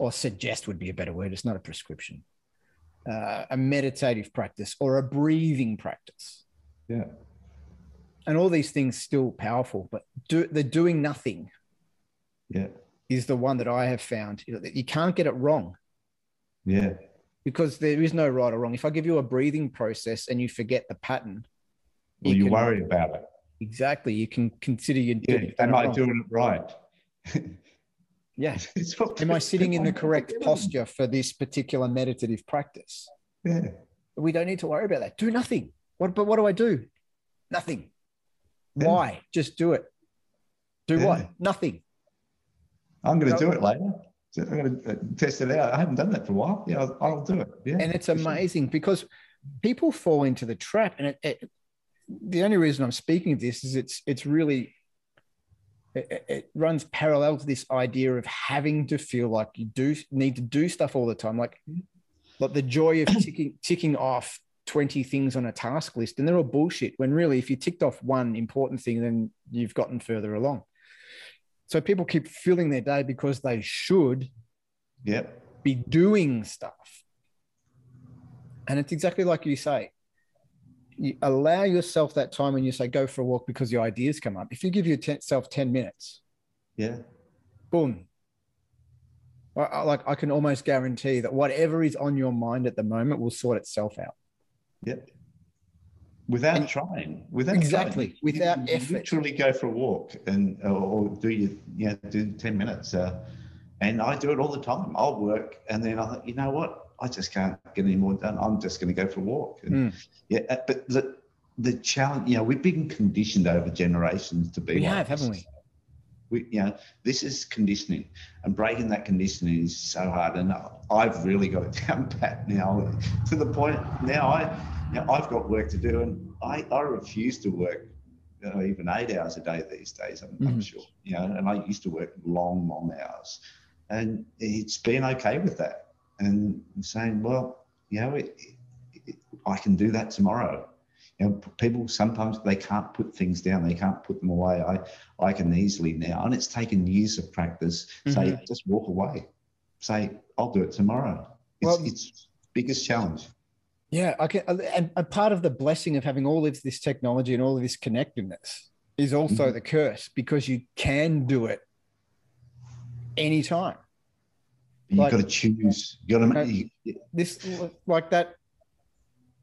or suggest would be a better word it's not a prescription uh, a meditative practice or a breathing practice Yeah. and all these things still powerful but do the doing nothing Yeah. is the one that i have found you, know, that you can't get it wrong Yeah. because there is no right or wrong if i give you a breathing process and you forget the pattern Well, you you, can- worry about it. exactly you can consider you Yeah. you've Am I wrong. doing it right? yeah am i sitting in the correct posture for this particular meditative practice Yeah. we don't need to worry about that do nothing what but what do i do nothing Yeah. why just do it do Yeah. what nothing I'm going to do it later. So I'm going to uh, test it out. I haven't done that for a while. Yeah, I'll, I'll do it. Yeah. and it's for sure. amazing because people fall into the trap and it, it the only reason i'm speaking of this is it's it's really it, it- it runs parallel to this idea of having to feel like you do need to do stuff all the time like like the joy of ticking ticking off 20 things on a task list and they're all bullshit when really if you ticked off one important thing then you've gotten further along so people keep filling their day because they should Yep. be doing stuff. And it's exactly like you say. You allow yourself that time when you say go for a walk because your ideas come up. If you give yourself 10 minutes, Yeah. boom. Like I can almost guarantee that whatever is on your mind at the moment will sort itself out. Yep. Without And- trying, without Exactly, trying. without You- you effort. Literally go for a walk and or, do your you know do ten minutes. Uh, and I do it all the time. I'll work and then I think, you know what? I just can't get any more done. I'm just going to go for a walk. And Mm. Yeah, uh, but the the challenge, you know, we've been conditioned over generations to be. We like have, this. haven't we? we, you know, this is conditioning, and breaking that conditioning is so hard. And I've really got it down pat now, to the point now I, you know, I've got work to do, and I, I refuse to work you know, even eight hours a day these days. I'm, I'm Mhm. sure, you know, and I used to work long, long hours, and it's been okay with that, and saying, well, you know, it, it, I can do that tomorrow. You know, people sometimes they can't put things down, they can't put them away. I, I can easily now, and it's taken years of practice. Say, just walk away. Say, I'll do it tomorrow. It's, Well- it's biggest challenge. Yeah, I can, and a part of the blessing of having all of this technology and all of this connectedness is also Mhm. the curse because you can do it anytime. You've Like- got to choose. You got to Uh, make. This, like that,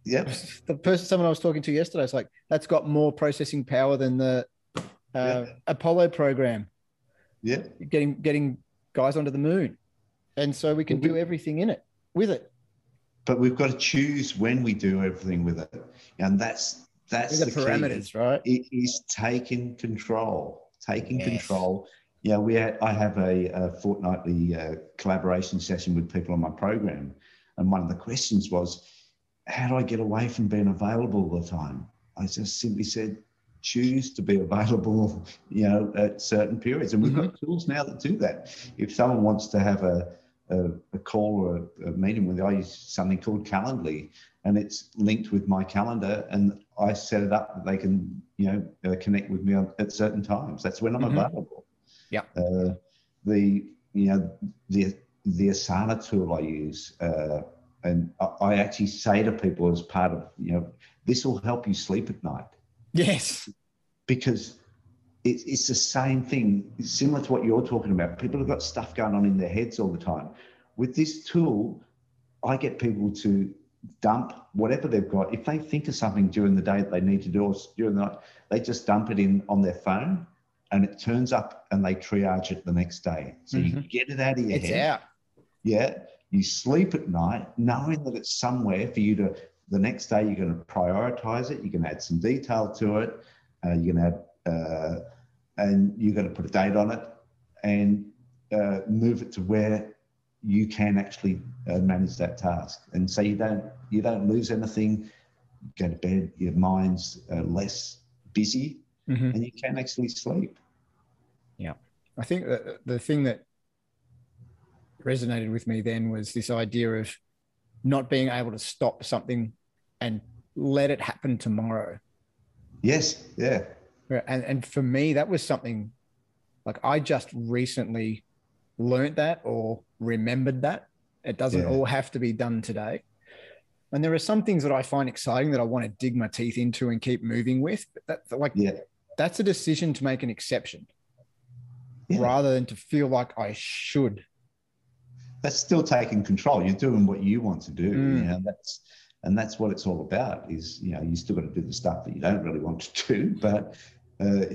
Yep. the person, someone I was talking to yesterday, is like, that's got more processing power than the uh, Yeah. Apollo program, Yeah. getting getting guys onto the moon, and so we can Well, we- do everything in it with it. But we've got to choose when we do everything with it, and that's that's the, the key. parameters, right? It is taking control. Taking Yes. control. Yeah, we had, I have a, a fortnightly uh, collaboration session with people on my program, And one of the questions was, how do I get away from being available all the time? I just simply said, choose to be available, you know, at certain periods. And we've mm-hmm. got tools now that do that. If someone wants to have a, a, a call or a, a, meeting with, I use something called Calendly, and it's linked with my calendar, and I set it up that they can, you know, uh, connect with me at certain times. That's when I'm mm-hmm. available. Yeah. Uh, the you know the the Asana tool I use, uh, and I actually say to people as part of you know this will help you sleep at night. Yes. Because it's, it's the same thing, it's similar to what you're talking about. People have got stuff going on in their heads all the time. With this tool, I get people to dump whatever they've got. If they think of something during the day that they need to do or during the night, they just dump it in on their phone and it turns up and they triage it the next day. So mm-hmm. you get it out of your it's head. Out. Yeah. You sleep at night knowing that it's somewhere for you to the next day, you're going to prioritize it. You're going to add some detail to it. Uh, you're going to add, uh, and you've got to put a date on it and uh, move it to where you can actually uh, manage that task. And so you don't you don't lose anything. Go to bed. Your mind's uh, less busy, mm-hmm. and you can actually sleep. Yeah, I think that the thing that resonated with me then was this idea of not being able to stop something and let it happen tomorrow. Yes. Yeah. And and for me, that was something like I just recently learned that or remembered that. It doesn't yeah. all have to be done today. And there are some things that I find exciting that I want to dig my teeth into and keep moving with. But that like yeah. that's a decision to make an exception. Yeah. Rather than to feel like I should. That's still taking control. You're doing what you want to do. Mm. You know, that's and that's what it's all about is you know you still got to do the stuff that you don't really want to do but uh,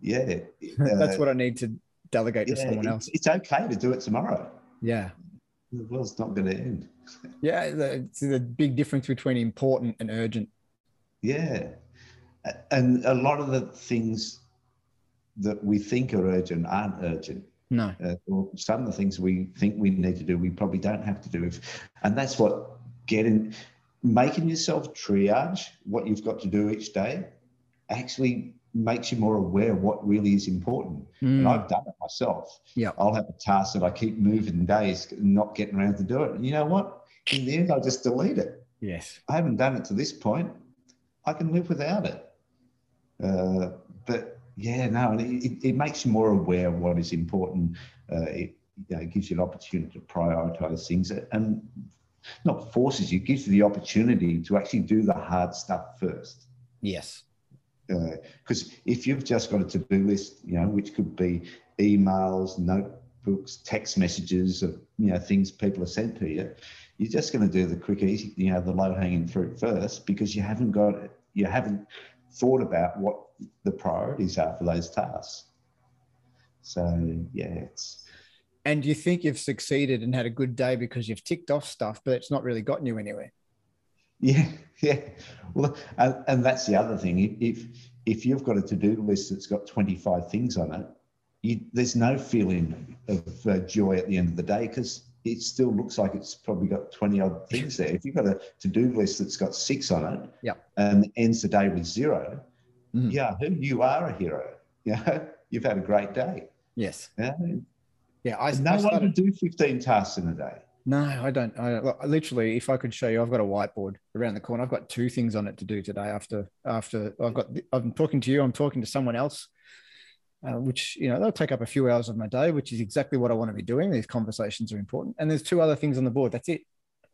yeah. Uh, that's what i need to delegate yeah, to someone else. it's okay to do it tomorrow. Yeah. The world's not going to end. Yeah it's the big difference between important and urgent. Yeah. And a lot of the things that we think are urgent aren't urgent. No. Uh, some of the things we think we need to do we probably don't have to do. If, and that's what getting making yourself triage what you've got to do each day actually makes you more aware of what really is important. Mm. And I've done it myself. Yeah. I'll have a task that I keep moving days, not getting around to do it. And you know what? In the end, I just delete it. Yes. I haven't done it to this point. I can live without it. Uh, but yeah, no, it, it, makes you more aware of what is important. Uh, it, you know, it gives you an opportunity to prioritize things. And not forces you, gives you the opportunity to actually do the hard stuff first. Yes. Because uh, if you've just got a to-do list, you know, which could be emails, notebooks, text messages of you know things people have sent to you, you're just going to do the quick, easy, you know, the low-hanging fruit first because you haven't got you haven't thought about what the priorities are for those tasks. So yeah, it's and you think you've succeeded and had a good day because you've ticked off stuff, but it's not really gotten you anywhere. Yeah, yeah. Well, and, and that's the other thing. If if you've got a to do list that's got twenty five things on it, you, there's no feeling of uh, joy at the end of the day because it still looks like it's probably got 20 odd things there. If you've got a to do list that's got six on it yeah. and ends the day with zero, mm. yeah, you are a hero. Yeah, you've had a great day. Yes. Yeah. Yeah, I no I started, one would do 15 tasks in a day. No, I don't. I literally, if I could show you, I've got a whiteboard around the corner. I've got two things on it to do today. After after I've got, I'm talking to you. I'm talking to someone else, uh, which you know they'll take up a few hours of my day, which is exactly what I want to be doing. These conversations are important, and there's two other things on the board. That's it.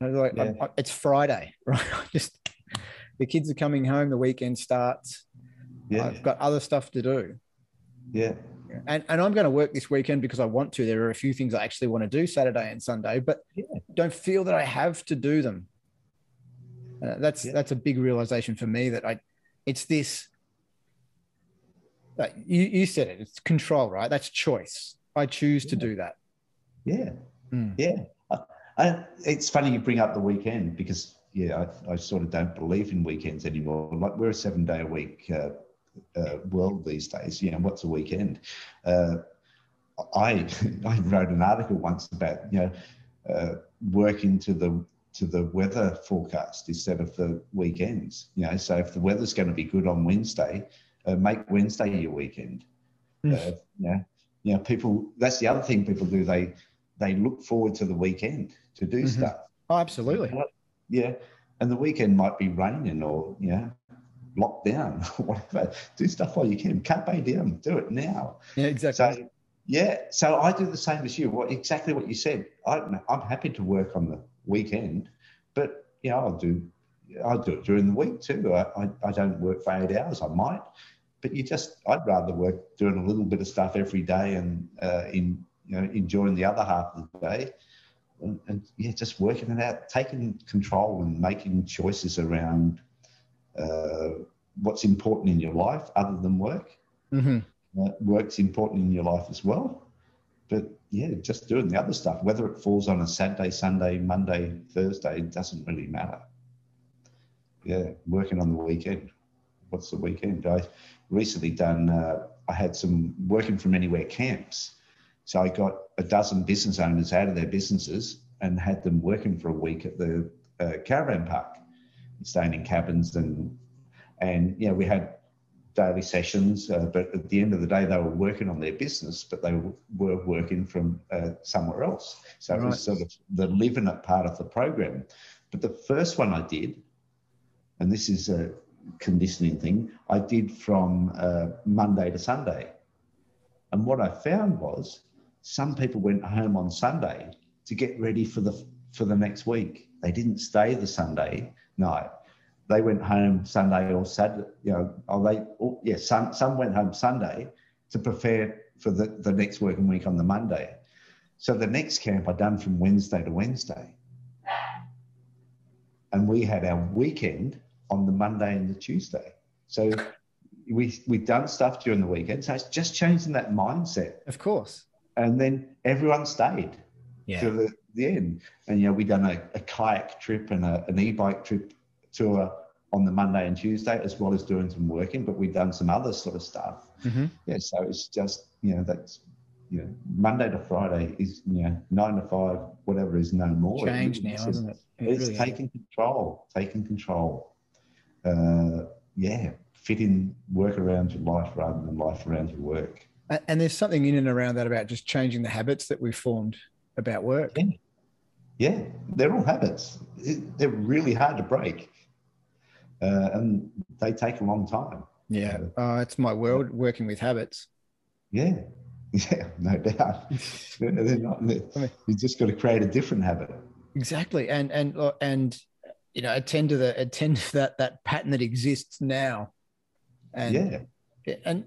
Like, yeah. I, it's Friday, right? I Just the kids are coming home. The weekend starts. Yeah. I've got other stuff to do. Yeah and, and I'm going to work this weekend because I want to. There are a few things I actually want to do Saturday and Sunday, but yeah. don't feel that I have to do them. Uh, that's yeah. that's a big realization for me that I, it's this. You you said it. It's control, right? That's choice. I choose yeah. to do that. Yeah, mm. yeah. Uh, it's funny you bring up the weekend because yeah, I, I, sort of don't believe in weekends anymore. Like we're a seven day a week uh, uh, world these days. You know, what's a weekend? Uh, I I wrote an article once about you know uh, working to the to the weather forecast instead of the weekends. You know, so if the weather's going to be good on Wednesday, uh, make Wednesday your weekend. Mm. Yeah, you know, people. That's the other thing people do. They they look forward to the weekend to do mm-hmm. stuff. Oh, absolutely. Yeah, and the weekend might be raining or you locked down or whatever. Do stuff while you can. Carpe diem. Do it now. Yeah, exactly. So, yeah, so I do the same as you. What exactly what you said. I, I'm happy to work on the weekend, but you know, I'll do I'll do it during the week too. I, I, I, don't work for eight hours. I might, but you just I'd rather work doing a little bit of stuff every day and uh, in you know enjoying the other half of the day, and, and, yeah, just working it out, taking control and making choices around uh, what's important in your life other than work. Mm-hmm. Uh, work's important in your life as well, but yeah, just doing the other stuff, whether it falls on a Saturday, Sunday, Monday, Thursday, it doesn't really matter. Yeah, working on the weekend. What's the weekend? I recently done, uh, I had some working from anywhere camps. So I got a dozen business owners out of their businesses and had them working for a week at the uh, caravan park, staying in cabins and and yeah, we had daily sessions, uh, but at the end of the day, they were working on their business, but they were working from uh, somewhere else. So right. it was sort of the living it part of the program. But the first one I did, and this is a conditioning thing, I did from uh, Monday to Sunday. And what I found was some people went home on Sunday to get ready for the for the next week. They didn't stay the Sunday night they went home Sunday or Saturday. You know, oh, they, oh, yeah, some some went home Sunday to prepare for the, the next working week on the Monday. So the next camp I done from Wednesday to Wednesday, and we had our weekend on the Monday and the Tuesday. So we we done stuff during the weekend. So it's just changing that mindset. Of course. And then everyone stayed yeah. the, the end. And you know, we done a, a kayak trip and a, an e-bike trip tour on the Monday and Tuesday, as well as doing some working, but we've done some other sort of stuff. Mm-hmm. Yeah, so it's just, you know, that's, you know, Monday to Friday is, you know, nine to five, whatever is no more. Change now, is isn't it? it it's really taking is. control, taking control. Uh, yeah, fitting work around your life rather than life around your work. And there's something in and around that about just changing the habits that we've formed about work. Yeah, yeah they're all habits. They're really hard to break uh, and they take a long time. Yeah, uh, it's my world working with habits. Yeah, yeah, no doubt. they're not, they're, you just got to create a different habit. Exactly, and and uh, and you know attend to the attend to that that pattern that exists now. And, yeah, and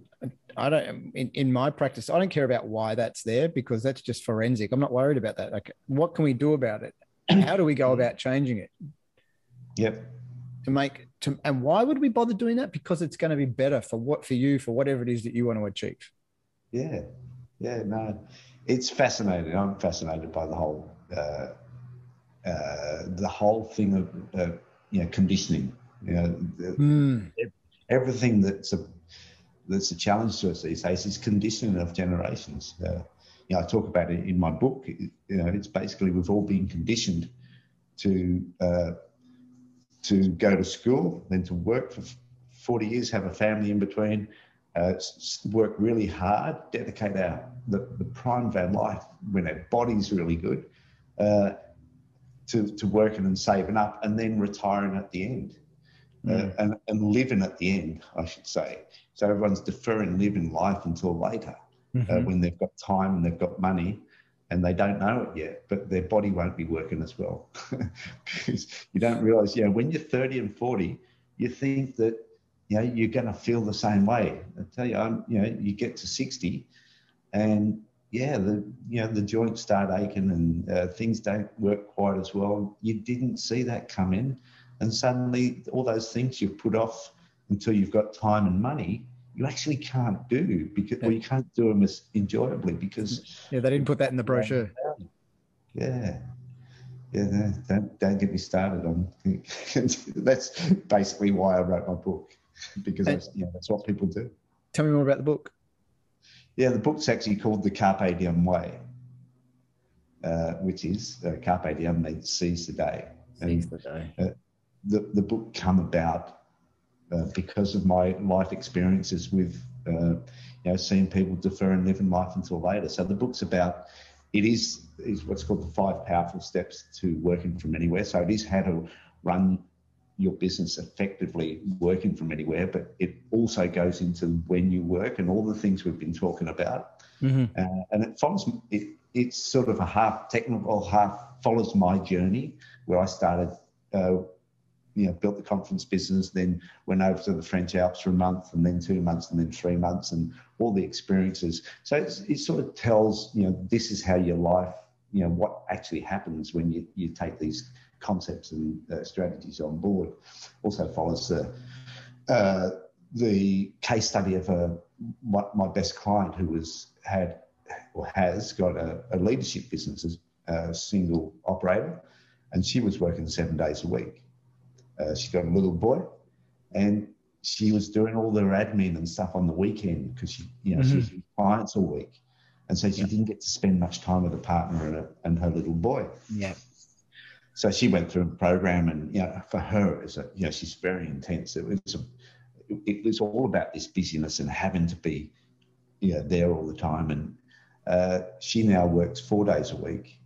I don't in, in my practice, I don't care about why that's there because that's just forensic. I'm not worried about that. Like, what can we do about it? How do we go about changing it? Yep to make to and why would we bother doing that because it's going to be better for what for you for whatever it is that you want to achieve yeah yeah no it's fascinating i'm fascinated by the whole uh, uh, the whole thing of uh, you know conditioning you know mm. everything that's a that's a challenge to us these days is conditioning of generations uh, you know i talk about it in my book you know it's basically we've all been conditioned to uh, to go to school, then to work for 40 years, have a family in between, uh, work really hard, dedicate our the, the prime of our life when our body's really good uh, to, to working and saving up and then retiring at the end. Uh, mm. And, and living at the end, I should say. So everyone's deferring living life until later uh, mm-hmm. when they've got time and they've got money and they don't know it yet, but their body won't be working as well. because you don't realize, you know, when you're 30 and 40, you think that, you know, you're going to feel the same way. I tell you, I'm, you know, you get to 60 and yeah, the, you know, the joints start aching and uh, things don't work quite as well. You didn't see that come in. And suddenly all those things you've put off until you've got time and money you actually can't do because yeah. well, you can't do them as enjoyably because yeah they didn't put that in the brochure. Yeah. Yeah don't, don't get me started on that's basically why i wrote my book because and, yeah, that's what people do. Tell me more about the book. Yeah the book's actually called the carpe diem way uh, which is uh, carpe diem means seize the day And uh, the, the book come about uh, because of my life experiences with, uh, you know, seeing people defer and living life until later. So the book's about, it is, is what's called the five powerful steps to working from anywhere. So it is how to run your business effectively working from anywhere, but it also goes into when you work and all the things we've been talking about. Mm-hmm. Uh, and it follows, it, it's sort of a half technical, half follows my journey where I started, uh, you know, built the conference business, then went over to the French Alps for a month and then two months and then three months and all the experiences. So it sort of tells, you know, this is how your life, you know, what actually happens when you, you take these concepts and uh, strategies on board. Also follows the uh, the case study of a my, my, best client who was had or has got a, a leadership business as a single operator, and she was working seven days a week. Uh, she got a little boy, and she was doing all their admin and stuff on the weekend because she, you know, mm-hmm. she was clients all week, and so she yeah. didn't get to spend much time with her partner and, her, and her little boy. Yeah so she went through a program, and you know, for her, it's a, you know, she's very intense. It was a, it was all about this busyness and having to be, you know, there all the time. And uh, she now works four days a week.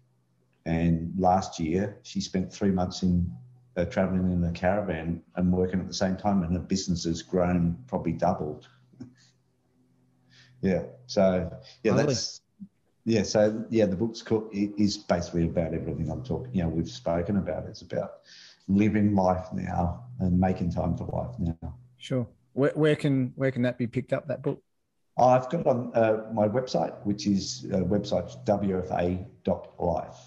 And last year, she spent three months in uh, traveling in a caravan and working at the same time, and her business has grown probably doubled. yeah. So yeah, that's yeah, so yeah, the book's called, is basically about everything I'm talking. You know, we've spoken about. It's about living life now and making time for life now. Sure. Where, where can where can that be picked up? That book. I've got it on uh, my website, which is uh, website wfa.life.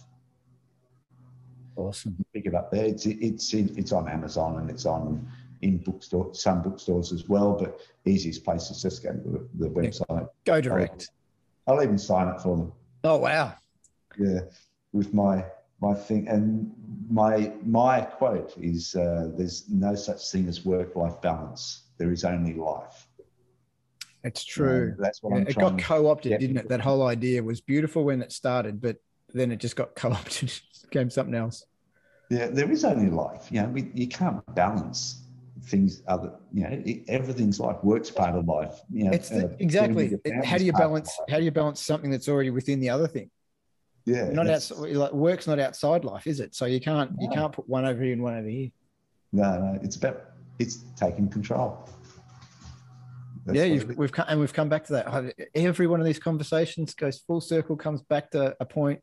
Awesome. Pick it up there. It's it's in, it's on Amazon and it's on in bookstore some bookstores as well. But easiest place is just go to the, the website. Go direct. I'll even sign up for them. Oh wow! Yeah, with my my thing and my my quote is uh, there's no such thing as work life balance. There is only life. It's true. that's what yeah, I'm It got co-opted, didn't it? That whole idea was beautiful when it started, but then it just got co-opted, became something else. Yeah, there is only life. You know, we, you can't balance things other you know everything's life works part of life you know it's the, uh, exactly how do you balance how do you balance something that's already within the other thing yeah not outside like work's not outside life is it so you can't no. you can't put one over here and one over here no no it's about it's taking control That's yeah, you've, we've come, and we've come back to that. Every one of these conversations goes full circle, comes back to a point.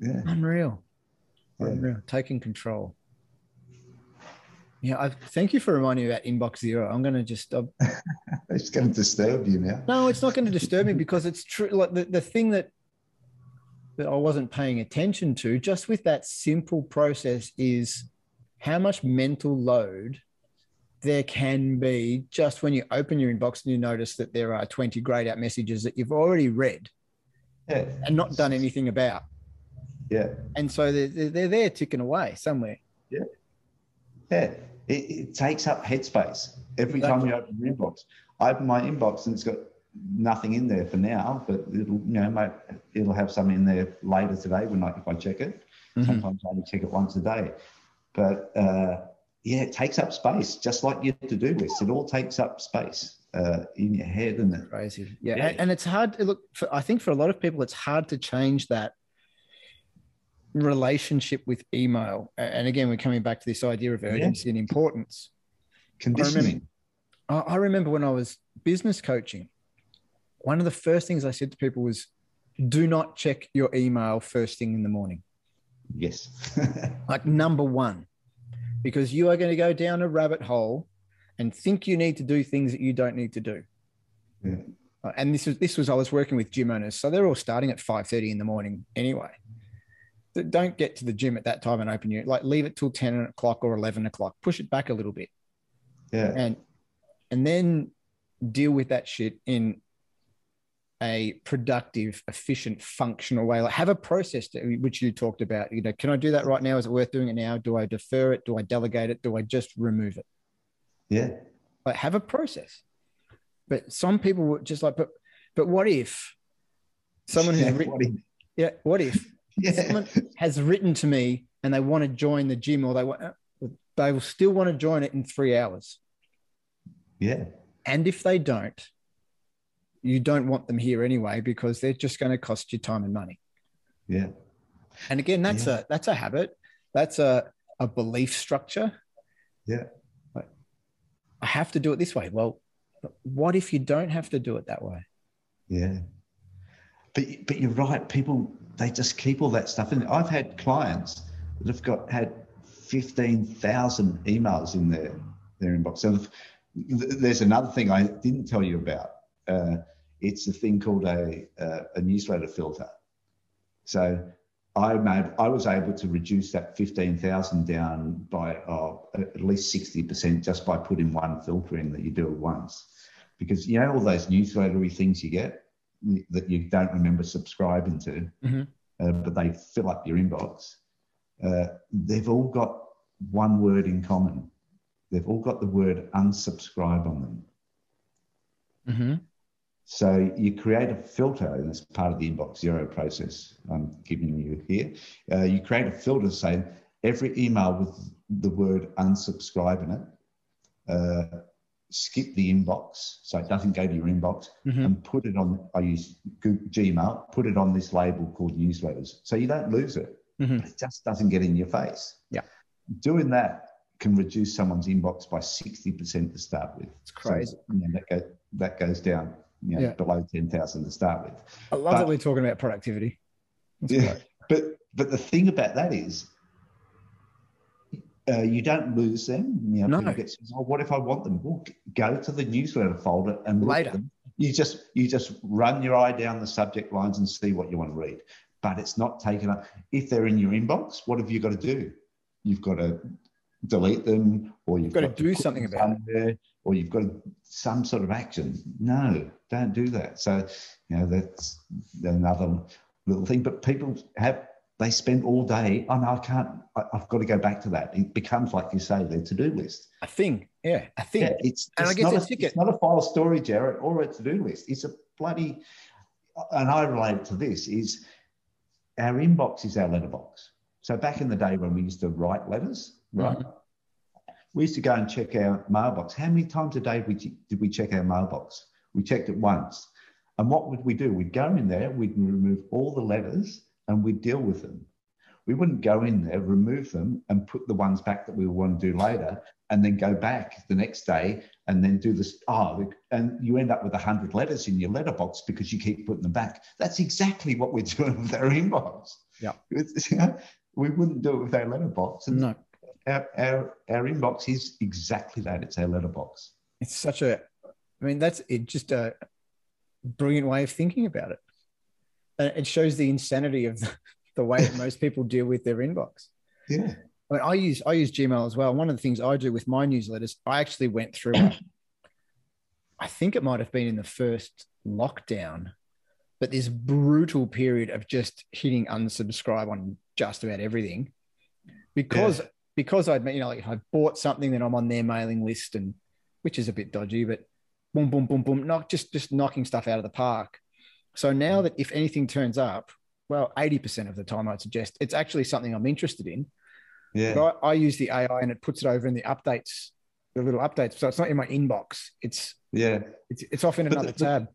Yeah, unreal, yeah. unreal. Taking control. Yeah, I thank you for reminding me about inbox zero. I'm going to just stop. it's going to disturb you now. No, it's not going to disturb me because it's true. Like the, the thing that that I wasn't paying attention to, just with that simple process, is how much mental load there can be just when you open your inbox and you notice that there are 20 grayed out messages that you've already read yeah. and not done anything about. Yeah. And so they're, they're there ticking away somewhere. Yeah. Yeah it, it takes up headspace every exactly. time you open your inbox. I open my inbox and it's got nothing in there for now, but it'll you know it'll have some in there later today when I if I check it. Mm-hmm. Sometimes I only check it once a day, but uh, yeah, it takes up space just like your to do list. It all takes up space uh, in your head, and it crazy. Yeah, yeah. And, and, it's hard. Look, for, I think for a lot of people, it's hard to change that relationship with email. And again, we're coming back to this idea of urgency yeah. and importance. Conditioning. I remember, I remember when I was business coaching, one of the first things I said to people was, do not check your email first thing in the morning. Yes. like number one, because you are going to go down a rabbit hole and think you need to do things that you don't need to do. Yeah. Uh, and this was this was I was working with gym owners, so they're all starting at five thirty in the morning anyway don't get to the gym at that time and open your like leave it till 10 o'clock or 11 o'clock. Push it back a little bit. Yeah. And and then deal with that shit in a productive efficient functional way. Like have a process to, which you talked about. You know can i do that right now? Is it worth doing it now? Do i defer it? Do i delegate it? Do i just remove it? Yeah. But have a process. But some people were just like but but what if someone who's yeah, written, what if? yeah what if yeah. someone has written to me and they want to join the gym or they want they will still want to join it in three hours. Yeah. And if they don't, you don't want them here anyway because they're just going to cost you time and money. Yeah. And again, that's yeah. a that's a habit. That's a a belief structure. Yeah. I have to do it this way. Well, what if you don't have to do it that way? Yeah. But but you're right. People they just keep all that stuff in. I've had clients that have got had fifteen thousand emails in their their inbox. So there's another thing I didn't tell you about. Uh, it's a thing called a, a, a newsletter filter. So I made I was able to reduce that fifteen thousand down by uh, at least sixty percent just by putting one filter in that you do it once, because you know all those newslettery things you get that you don't remember subscribing to, mm-hmm. uh, but they fill up your inbox. Uh, they've all got one word in common. They've all got the word unsubscribe on them. Mm-hmm. So you create a filter, and it's part of the inbox zero process I'm giving you here. Uh, you create a filter saying every email with the word unsubscribe in it, uh, skip the inbox so it doesn't go to your inbox, mm-hmm. and put it on. I use Gmail, put it on this label called newsletters, so you don't lose it. Mm-hmm. it just doesn't get in your face. Yeah, doing that can reduce someone's inbox by sixty percent to start with. It's crazy. So, you know, that, go, that goes down you know, yeah. below 10,000 to start with. I love but, that we're talking about productivity. That's yeah, great. but but the thing about that is, uh, you don't lose them. You know, no. Get, oh, what if I want them? Well, go to the newsletter folder and later. Them. You just you just run your eye down the subject lines and see what you want to read. But it's not taken up. If they're in your inbox, what have you got to do? You've got to delete them, or you've, you've got, got, to do something about it. Or you've got some sort of action. No, don't do that. So, you know, that's another little thing. But people have, they spend all day, oh no, I can't, I, have got to go back to that. It becomes, like you say, their to do list. A thing. Yeah, a thing. Yeah, it's, and it's, I guess not a, it's not a file story, Jared, or a to do list. It's a bloody, and I relate to this, is our inbox is our letterbox. So back in the day when we used to write letters, right? Mm-hmm we used to go and check our mailbox. How many times a day did we check our mailbox? We checked it once. And what would we do? We'd go in there, we'd remove all the letters and we'd deal with them. We wouldn't go in there, remove them, and put the ones back that we want to do later, and then go back the next day and then do this. Oh, and you end up with 100 letters in your letterbox because you keep putting them back. That's exactly what we're doing with our inbox. Yeah. You know, we wouldn't do it with our letterbox. And no our, our, our inbox is exactly that. It's our letterbox. It's such a, I mean, that's it, just a brilliant way of thinking about it. It shows the insanity of the, the way that most people deal with their inbox. Yeah. I mean, I use I use Gmail as well. One of the things I do with my newsletters, I actually went through. I think it might have been in the first lockdown, but this brutal period of just hitting unsubscribe on just about everything, because yeah because I'd you know like I bought something, then I'm on their mailing list, and which is a bit dodgy, but boom, boom, boom, boom, not just just knocking stuff out of the park. So now mm. that if anything turns up, well, 80% of the time I'd suggest it's actually something I'm interested in. Yeah. I, I, use the AI and it puts it over in the updates, the little updates. So it's not in my inbox. It's yeah, it's, it's off in but another the, tab.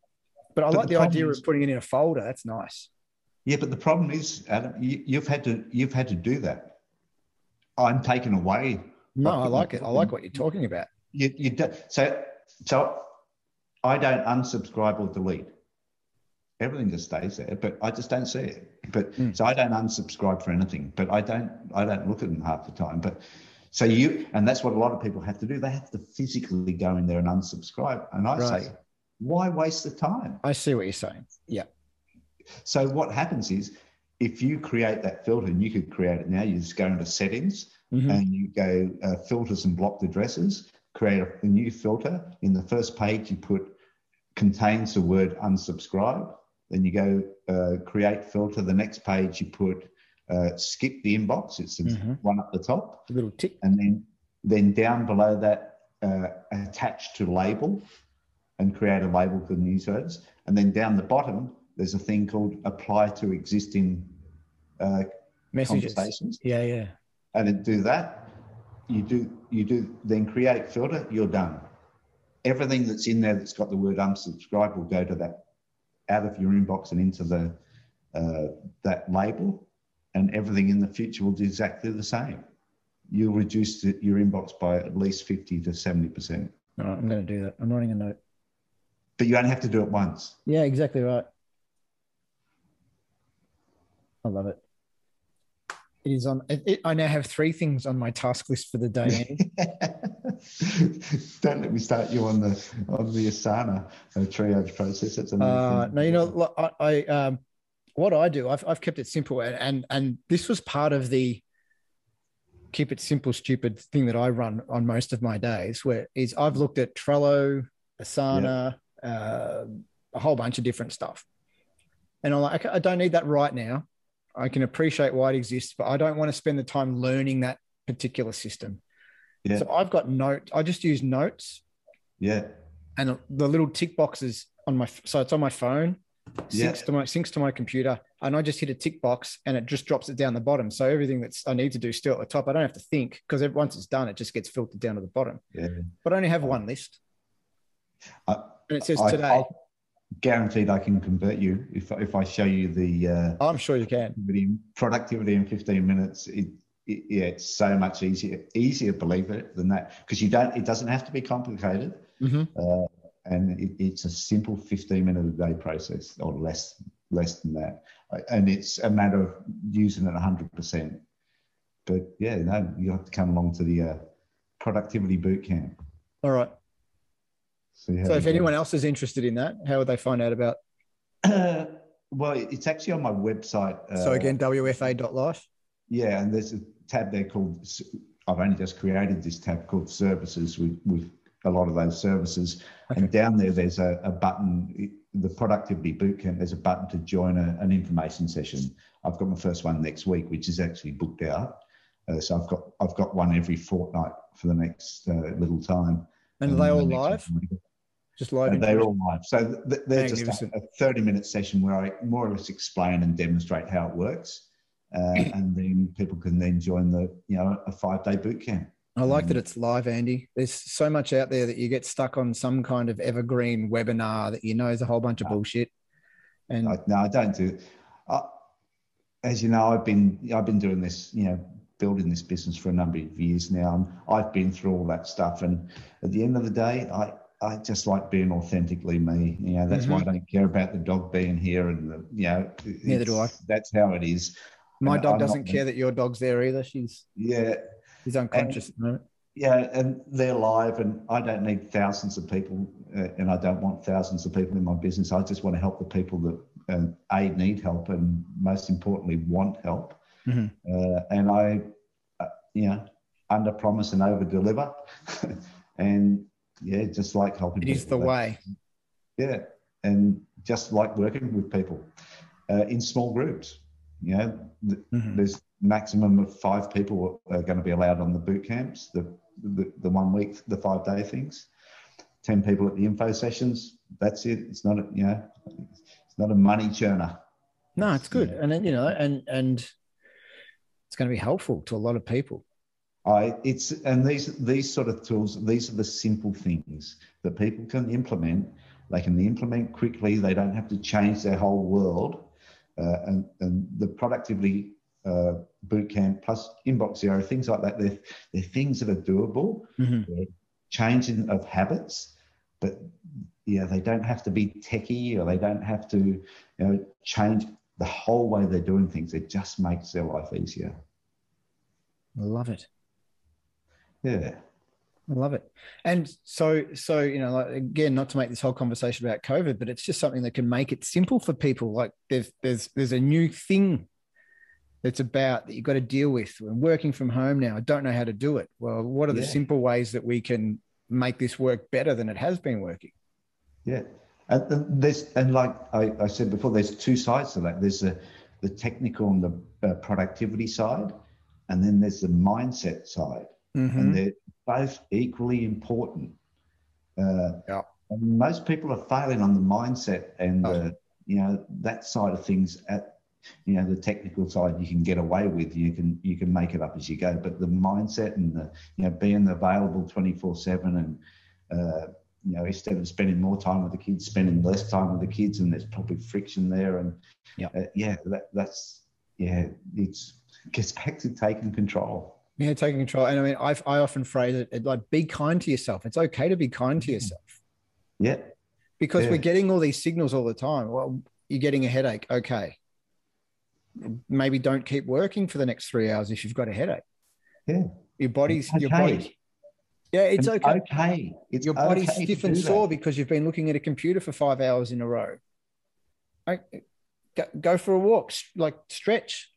But I like the, the idea is, of putting it in a folder. That's nice. Yeah, but the problem is, Adam, you, you've had to you've had to do that. I'm taken away. No, I like it. I like what you're talking about. You, you do, so so I don't unsubscribe or delete. Everything just stays there, but I just don't see it. But mm. so I don't unsubscribe for anything. But I don't I don't look at them half the time. But so you and that's what a lot of people have to do. They have to physically go in there and unsubscribe. And I right. say, why waste the time? I see what you're saying. Yeah. So what happens is if you create that filter, and you could create it now, you just go into settings mm-hmm. and you go uh, filters and blocked addresses, create a, a, new filter. In the first page, you put contains the word unsubscribe. Then you go uh, create filter. The next page, you put uh, skip the inbox. It's the mm-hmm. one at the top. A little tick. And then, then down below that, uh, attach to label and create a label for newsletters. And then down the bottom, there's a thing called apply to existing uh, Messages. conversations, Yeah, yeah. and then do that. You do you do then create filter. You're done. Everything that's in there that's got the word unsubscribe will go to that out of your inbox and into the uh, that label, and everything in the future will do exactly the same. You'll reduce the, your inbox by at least fifty to seventy percent, All right, I'm going to do that. I'm writing a note. but you only have to do it once. Yeah, exactly right. I love it. It is on. It- I now have three things on my task list for the day. Don't let me start you on the on the Asana uh, triage process. That's another Uh, no, you know, look, I, I um, what I do, I've, I've kept it simple, and, and and this was part of the keep it simple, stupid thing that I run on most of my days. Where is I've looked at Trello, Asana, uh, a whole bunch of different stuff, and I'm like, okay, I don't need that right now. I can appreciate why it exists, but I don't want to spend the time learning that particular system. Yeah. So I've got note. I just use notes Yeah, and the little tick boxes on my so it's on my phone syncs Yeah. to my syncs to my computer and i just hit a tick box and it just drops it down the bottom so everything that's i need to do still at the top i don't have to think because once it's done it just gets filtered down to the bottom yeah. but i only have one list I- and it says I- today I'll- guaranteed I can convert you if if I show you the uh, i'm sure you can productivity, in 15 minutes. It, yeah, it's so much easier easier believe it than that because you don't. It doesn't have to be complicated, Mhm. uh, and it, it's a simple 15 minute a day process or less less than that, Uh, and it's a matter of using it 100 percent. But yeah, no, you have to come along to the uh, productivity boot camp. all right so if anyone else is interested in that how would they find out about well, it's actually on my website. Uh, so again wfa.life Yeah, and there's a tab there called. I've only just created this tab called Services with with a lot of those services, and down there there's a, a button. The Productivity Bootcamp. There's a button to join a, an information session. I've got my first one next week, which is actually booked out. Uh, so I've got I've got one every fortnight for the next uh, little time. and are they all next live just live and they're all live. So th- they're just a, a 30 minute session where I more or less explain and demonstrate how it works. Uh, and then people can then join the, you know, a five day boot camp. I like that Mm. it's live, Andy. There's so much out there that you get stuck on some kind of evergreen webinar that you know is a whole bunch of No. bullshit. And I, no, I don't do. I, as you know, I've been I've been doing this, you know, building this business for a number of years now. And I've been through all that stuff. And at the end of the day, I I just like being authentically me. You know, that's why I don't care about the dog being here and the, you know, Mm-hmm. Neither do I. That's how it is. My dog I'm doesn't care that your dog's there either. She's Yeah, she's unconscious at the. Yeah, and they're live, and I don't need thousands of people, uh, and I don't want thousands of people in my business. I just want to help the people that uh, a need help, and most importantly, want help. Mhm. Uh, and I, uh, you know, under promise and over deliver, and yeah, just like helping. It is the people. way. Yeah, and just like working with people uh, in small groups. You know, th- Mhm. there's maximum of five people are going to be allowed on the boot camps, the, the, the one week, the five day things. 10 people at the info sessions. That's it. It's not, a, you know, it's not a money churner. No, it's good, and then you know, and and it's going to be helpful to a lot of people. I, it's, and these, these sort of tools, these are the simple things that people can implement. They can implement quickly. They don't have to change their whole world. Uh, and, and the productivity uh, boot camp plus inbox zero, things like that, they're, they're things that are doable. Mhm. changing of habits, but yeah, they don't have to be techie or they don't have to, you know, change the whole way they're doing things. It just makes their life easier. I love it. Yeah. I love it. And so, so you know, like, again, not to make this whole conversation about COVID, but it's just something that can make it simple for people. Like there's there's there's a new thing that's about that you've got to deal with. We're working from home now. I don't know how to do it. Well, what are the simple ways that we can make this work better than it has been working? Yeah. And, there's, and like I, I said before, there's two sides to that. There's the, the technical and the uh, productivity side, and then there's the mindset side. Mhm. and they're both equally important. Uh, Yeah. And most people are failing on the mindset and Oh. the, you know that side of things. At you know the technical side you can get away with you can you can make it up as you go but the mindset and the you know being available 24 7 and uh, you know instead of spending more time with the kids spending less time with the kids and there's probably friction there and Yep. uh, yeah that, that's yeah it's gets back to taking control Yeah, taking control. And I mean, I I often phrase it like, be kind to yourself. It's okay to be kind to mm-hmm. yourself yeah because Yeah. we're getting all these signals all the time. Well, you're getting a headache. Okay. Maybe don't keep working for the next three hours if you've got a headache. Yeah. Your body's your body. Yeah, it's And okay. okay it's Your body's okay stiff and do that. sore because you've been looking at a computer for five hours in a row. Go, go for a walk, like stretch.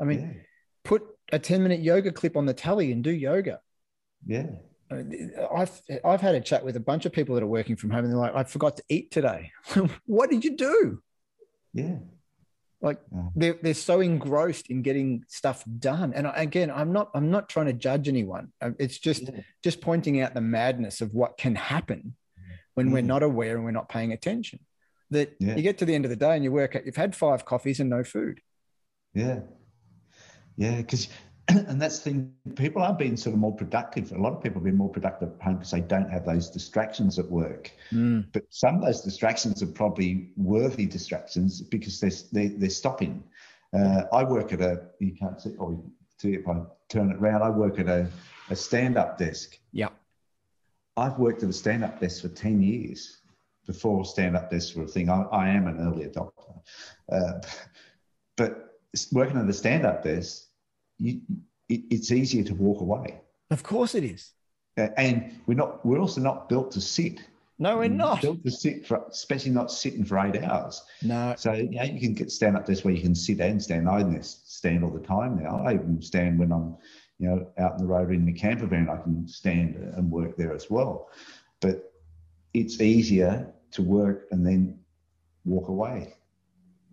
I mean, yeah put a 10 minute yoga clip on the tally and do yoga. yeah I've I've had a chat with a bunch of people that are working from home, and they're like, "I forgot to eat today." what did you do? yeah Like they're they're so engrossed in getting stuff done. And again, I'm not I'm not trying to judge anyone. It's just Yeah. just pointing out the madness of what can happen when we're Mm. not aware and we're not paying attention. That Yeah. you get to the end of the day and you work out you've had five coffees and no food. Yeah. Yeah, because and that's the thing, people are being sort of more productive. A lot of people are being more productive at home because they don't have those distractions at work. But some of those distractions are probably worthy distractions because they're they, they're stopping. Uh, I work at a you can't see or see if I turn it around. I work at a, a stand-up desk. Yeah. I've worked at a stand-up desk for 10 years before stand-up desk were a thing. I, I am an early adopter. Uh, but working at a stand-up desk, you, it, it's easier to walk away. Of course it is. Uh, And we're not. We're also not built to sit. No, we're not. built to sit for, especially not sitting for eight hours. No. So you know, you can get stand up desks where you can sit and stand. I stand all the time now. I even stand when I'm, you know, out in the road in the camper van. I can stand and work there as well. But it's easier to work and then walk away,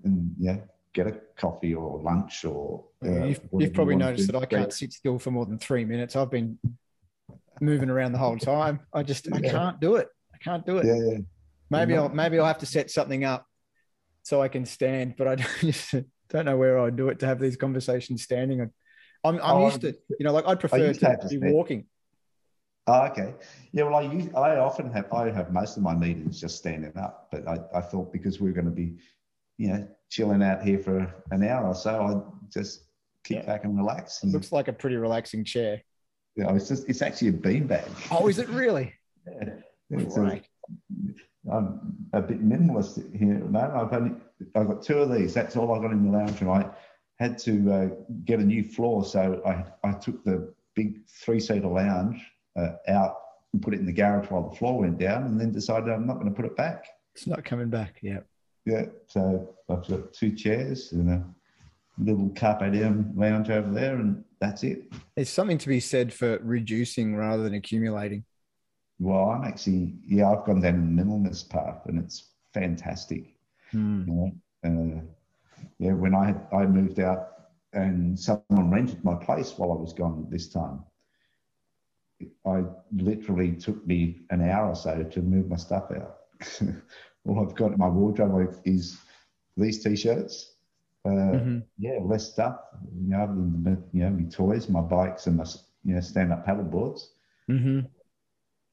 and yeah, get a coffee or lunch or. uh, you've, you've probably to noticed that I can't sit still for more than three minutes. I've been moving around the whole time. I just I Yeah. can't do it. I can't do it. Yeah, yeah. maybe You're I'll not- maybe I'll have to set something up so I can stand, but I just don't know where I'd do it to have these conversations standing. I'm I'm Oh, used to you know like I'd prefer to to be walking. Oh, okay. Yeah, well, I use, I often have I have most of my meetings just standing up, but I, I thought because we are going to be, you know, chilling out here for an hour or so, I just kick Yeah. back and relax. It looks like a pretty relaxing chair. you know, it's just it's actually a beanbag. Oh, is it really? Yeah. Right. I'm a bit minimalist here. No, I've only I've got two of these. That's all I got in the lounge and I had to uh, get a new floor, so I I took the big three seater lounge uh, out and put it in the garage while the floor went down, and then decided I'm not going to put it back. It's not coming back. Yeah. Yeah, so I've got two chairs and a little carpe diem lounge over there, and that's it. There's something to be said for reducing rather than accumulating. Well, I'm actually yeah, I've gone down the minimalist path, and it's fantastic. Hmm. you know. Uh, yeah, when I I moved out and someone rented my place while I was gone this time, I literally took me an hour or so to move my stuff out. All I've got in my wardrobe is these t-shirts. Uh, Mhm. Yeah, less stuff. You know, other than the, you know, my toys, my bikes, and my you know stand-up paddle boards. Mhm.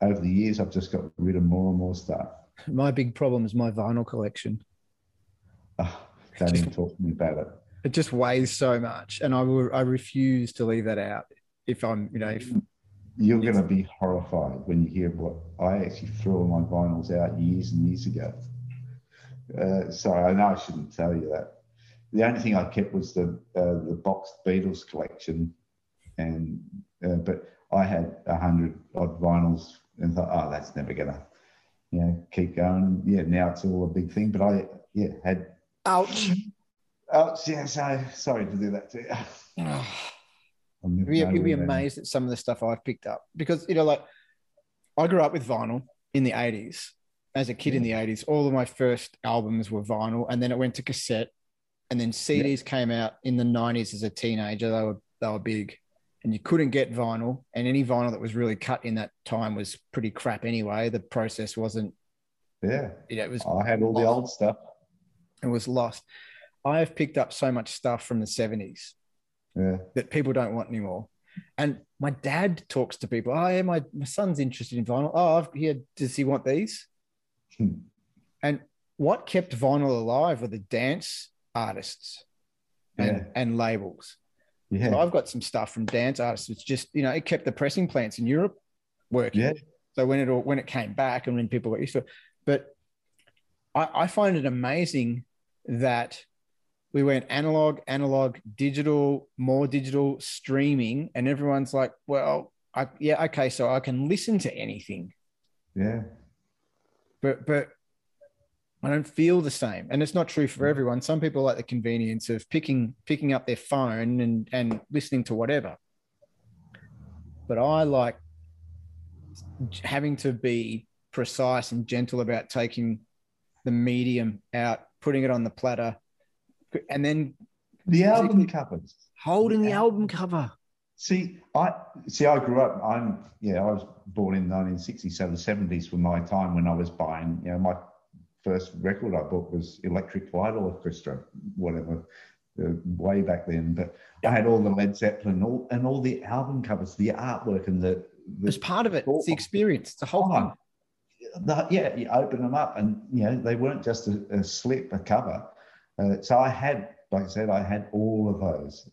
Over the years, I've just got rid of more and more stuff. My big problem is my vinyl collection. Oh, don't even talk to me about it. It just weighs so much, and I will I refuse to leave that out. If I'm, you know, if You're going to be horrified when you hear what I actually threw all my vinyls out years and years ago. Uh, sorry, I know I shouldn't tell you that. The only thing I kept was the uh, the boxed Beatles collection, and uh, but I had a hundred odd vinyls and thought, oh, that's never gonna, you know, keep going. Yeah, now it's all a big thing. But I, yeah, had. ouch. Oh, yeah, so sorry to do that to you. You'd be, you'd be amazed at some of the stuff I've picked up because you know, like I grew up with vinyl in the '80s. As a kid in the '80s, all of my first albums were vinyl, and then it went to cassette, and then CDs came out in the '90s as a teenager. They were they were big, and you couldn't get vinyl, and any vinyl that was really cut in that time was pretty crap anyway. The process wasn't, Yeah, you know, it was I had all the old stuff. it was lost. I have picked up so much stuff from the 70s Yeah. that people don't want anymore. And my dad talks to people. Oh, yeah, my, my son's interested in vinyl. Oh, I've, here, does he want these? Hmm. And what kept vinyl alive were the dance artists and, Yeah. and labels. Yeah. So I've got some stuff from dance artists. It's just, you know, it kept the pressing plants in Europe working. Yeah. So when it all when it came back and when people got used to it, but I, I find it amazing that we went analog, analog, digital, more digital, streaming, and everyone's like, well, I, yeah, okay, so I can listen to anything, Yeah. but but I don't feel the same, and it's not true for mm. everyone. Some people like the convenience of picking picking up their phone and and listening to whatever, but I like having to be precise and gentle about taking the medium out, putting it on the platter, and then The album covers. holding the Yeah. album cover. See, I see. I grew up. I'm yeah. I was born in 1967, 70s. For my time when I was buying, you know, my first record I bought was Electric Light Orchestra, whatever, uh, way back then. But I had all the Led Zeppelin, all and all the album covers, the artwork, and the, the It's part of it. It's the experience. It's the whole thing. The- yeah, you open them up, and you know they weren't just a, a slip, a cover. Uh, so I had, like I said, I had all of those.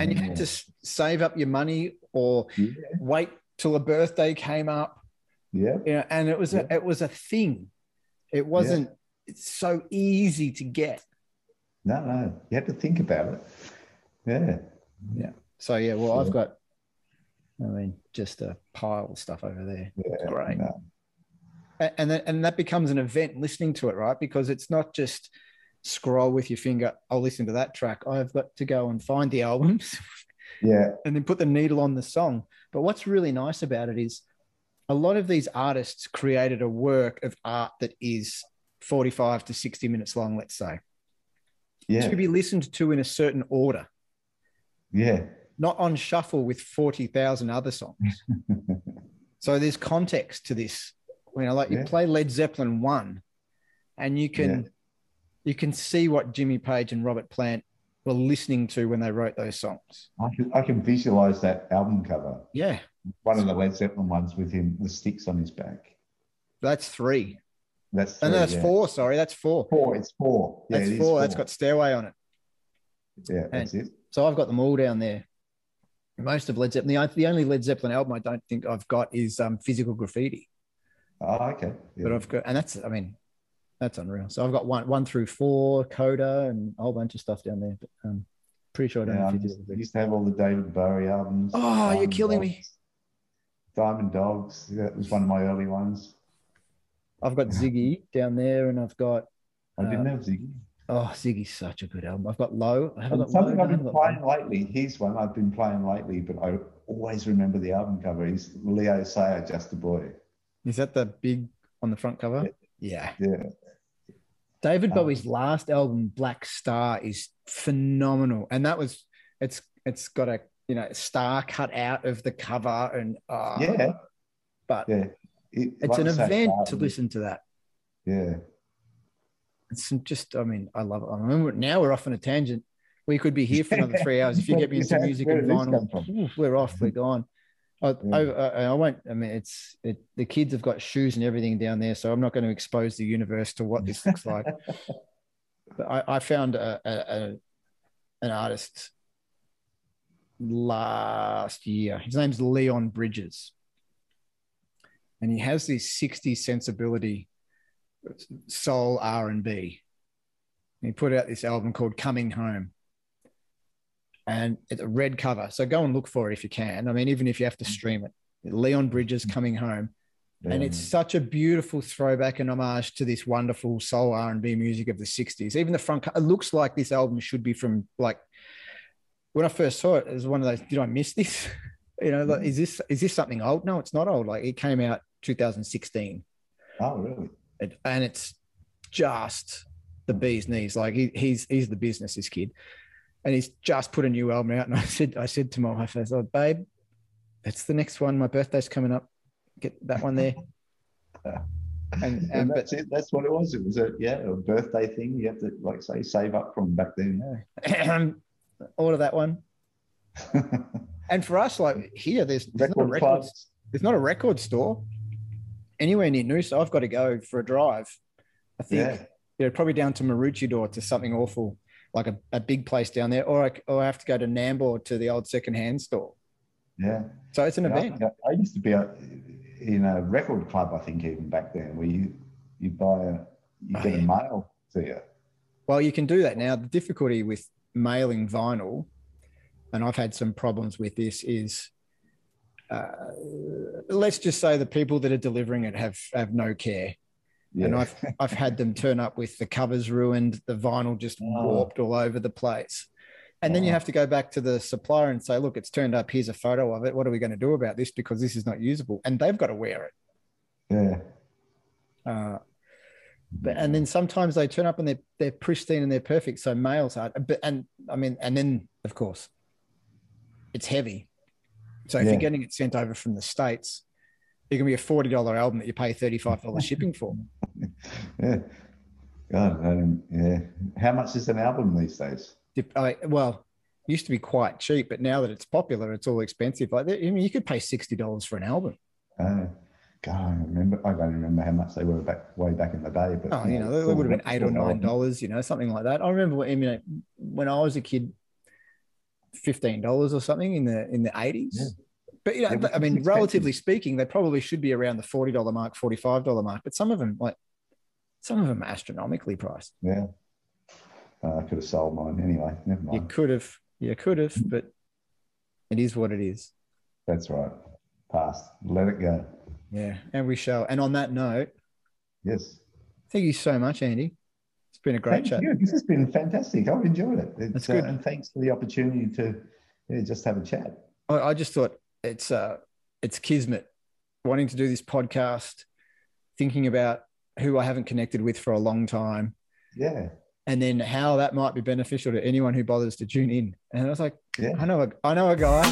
And you had to save up your money or Yeah, wait till a birthday came up. yeah, You know, and it was a it was a thing. It wasn't it's so easy to get. no, no, you had to think about it. Yeah, Yeah. So yeah, well. I've got I mean, just a pile of stuff over there. yeah, Great. no. And then, and that becomes an event listening to it right because it's not just scroll with your finger i'll listen to that track. I've got to go and find the albums yeah, and then put the needle on the song. But what's really nice about it is a lot of these artists created a work of art that is 45 to 60 minutes long let's say. Yeah, to be listened to in a certain order. Yeah, not on shuffle with 40,000 other songs. So there's context to this. You know like you Yeah. play led zeppelin 1 and you can you can see what jimmy page and robert plant were listening to when they wrote those songs I can, I can visualize that album cover. yeah One of the Led Zeppelin ones with him, the sticks on his back. that's three That's and that's yeah. four sorry that's four Four. It's four. Yeah, that's it is four. that's got stairway on it Yeah, that's it. so i've got them all down there most of led zeppelin the, the only led zeppelin album i don't think i've got is um, physical graffiti Oh, okay. Yeah. but I've got, and that's, I mean, that's unreal. So I've got one, one through four, Coda, and a whole bunch of stuff down there. But um, pretty sure I don't Yeah, have used, used to have all the David Bowie albums. Oh, you're Diamond killing me. Diamond Dogs. That was one of my early ones. I've got Ziggy down there, and I've got I didn't Uh, have Ziggy. oh, Ziggy's such a good album. I've got Low. I haven't And got something I I've been playing Low. lately. Here's one I've been playing lately, but I always remember the album cover. He's Leo Sayer, Just a Boy. Is that the big on the front cover? Yeah. Yeah. David Um, Bowie's last album, Blackstar, is phenomenal, and that was it's it's got a you know star cut out of the cover, and uh, Yeah. but Yeah. It- it's like an event to listen to that. Yeah. it's just i mean i love it i remember now we're off on a tangent we could be here for another three hours if you get me into music and vinyl come from? ooh, we're off we're gone I, Yeah. Mm. I, I, won't i mean it's it, the kids have got shoes and everything down there so i'm not going to expose the universe to what this looks like. But i, I found a, a, an artist last year. His name's leon bridges. And he has this 60s sensibility soul r&b he put out this album called coming home and it's a red cover. So go and look for it if you can. I mean even if you have to mm. stream it. Leon bridges mm. coming home. And it's such a beautiful throwback and homage to this wonderful soul r&b music of the 60s even the front it looks like this album should be from like when i first saw it it was one of those did i miss this? You know like, mm. is this is this something old? No it's not old. Like it came out 2016 Oh, really? it, and it's just the bee's knees. Like he, he's he's the business, this kid, and he's just put a new album out. And I said I said to my wife, I said, "Babe, that's the next one. My birthday's coming up. Get that one there." And, And but that's it. That's what it was. It was a yeah, a birthday thing. You have to like say save up from back then. order that one. And for us, like here, there's, there's not a Record record, clubs. there's not a record store anywhere near Noosa. I've got to go for a drive. I think Yeah, you know, probably down to Maroochydore to something awful, like a, a big place down there, or I, or I have to go to Nambour to the old secondhand store. yeah. So it's an Yeah, event. I- I used to be a, in a record club. I think even back then, where you you buy a you Oh, get a mail to you. Well, you can do that now. The difficulty with mailing vinyl, and I've had some problems with this, is uh, let's just say the people that are delivering it have have no care. Yeah, And I've I've had them turn up with the covers ruined, the vinyl just Oh. warped all over the place. And then you have to go back to the supplier and say, look, it's turned up. Here's a photo of it. What are we going to do about this? Because this is not usable. And they've got to wear it. yeah, Uh, but and then sometimes they turn up and they're they're pristine and they're perfect. So mails are, but and I mean, and then of course, it's heavy. So if Yeah. you're getting it sent over from the states, it can be a forty dollar album that you pay thirty five dollars shipping for. Yeah. God, um, yeah. How much is an album these days? I, well, it used to be quite cheap, but now that it's popular, it's all expensive. Like I mean, you could pay sixty dollars for an album. Uh, God, I don't remember. I don't remember how much they were back way back in the day. But Oh, you know, it would have been eight or nine dollars, you know, something like that. I remember when, I mean, when I was a kid, fifteen dollars or something in the in the eighties. But you know, I mean, relatively speaking, they probably should be around the forty dollar mark, forty five dollar mark. But some of them, like some of them, are astronomically priced. Yeah. Uh, I could have sold mine anyway. Never mind. You could have, you could have, but it is what it is. That's right. Past. Let it go. Yeah, and we shall. And on that note, Yes. thank you so much, Andy. It's been a great Thank chat. you. This has been fantastic. I've enjoyed it. It's, That's good. Uh, and thanks for the opportunity to yeah, just have a chat. I, I just thought it's uh it's kismet wanting to do this podcast, thinking about who I haven't connected with for a long time, Yeah. and then how that might be beneficial to anyone who bothers to tune in. And I was like, Yeah. I know a I know a guy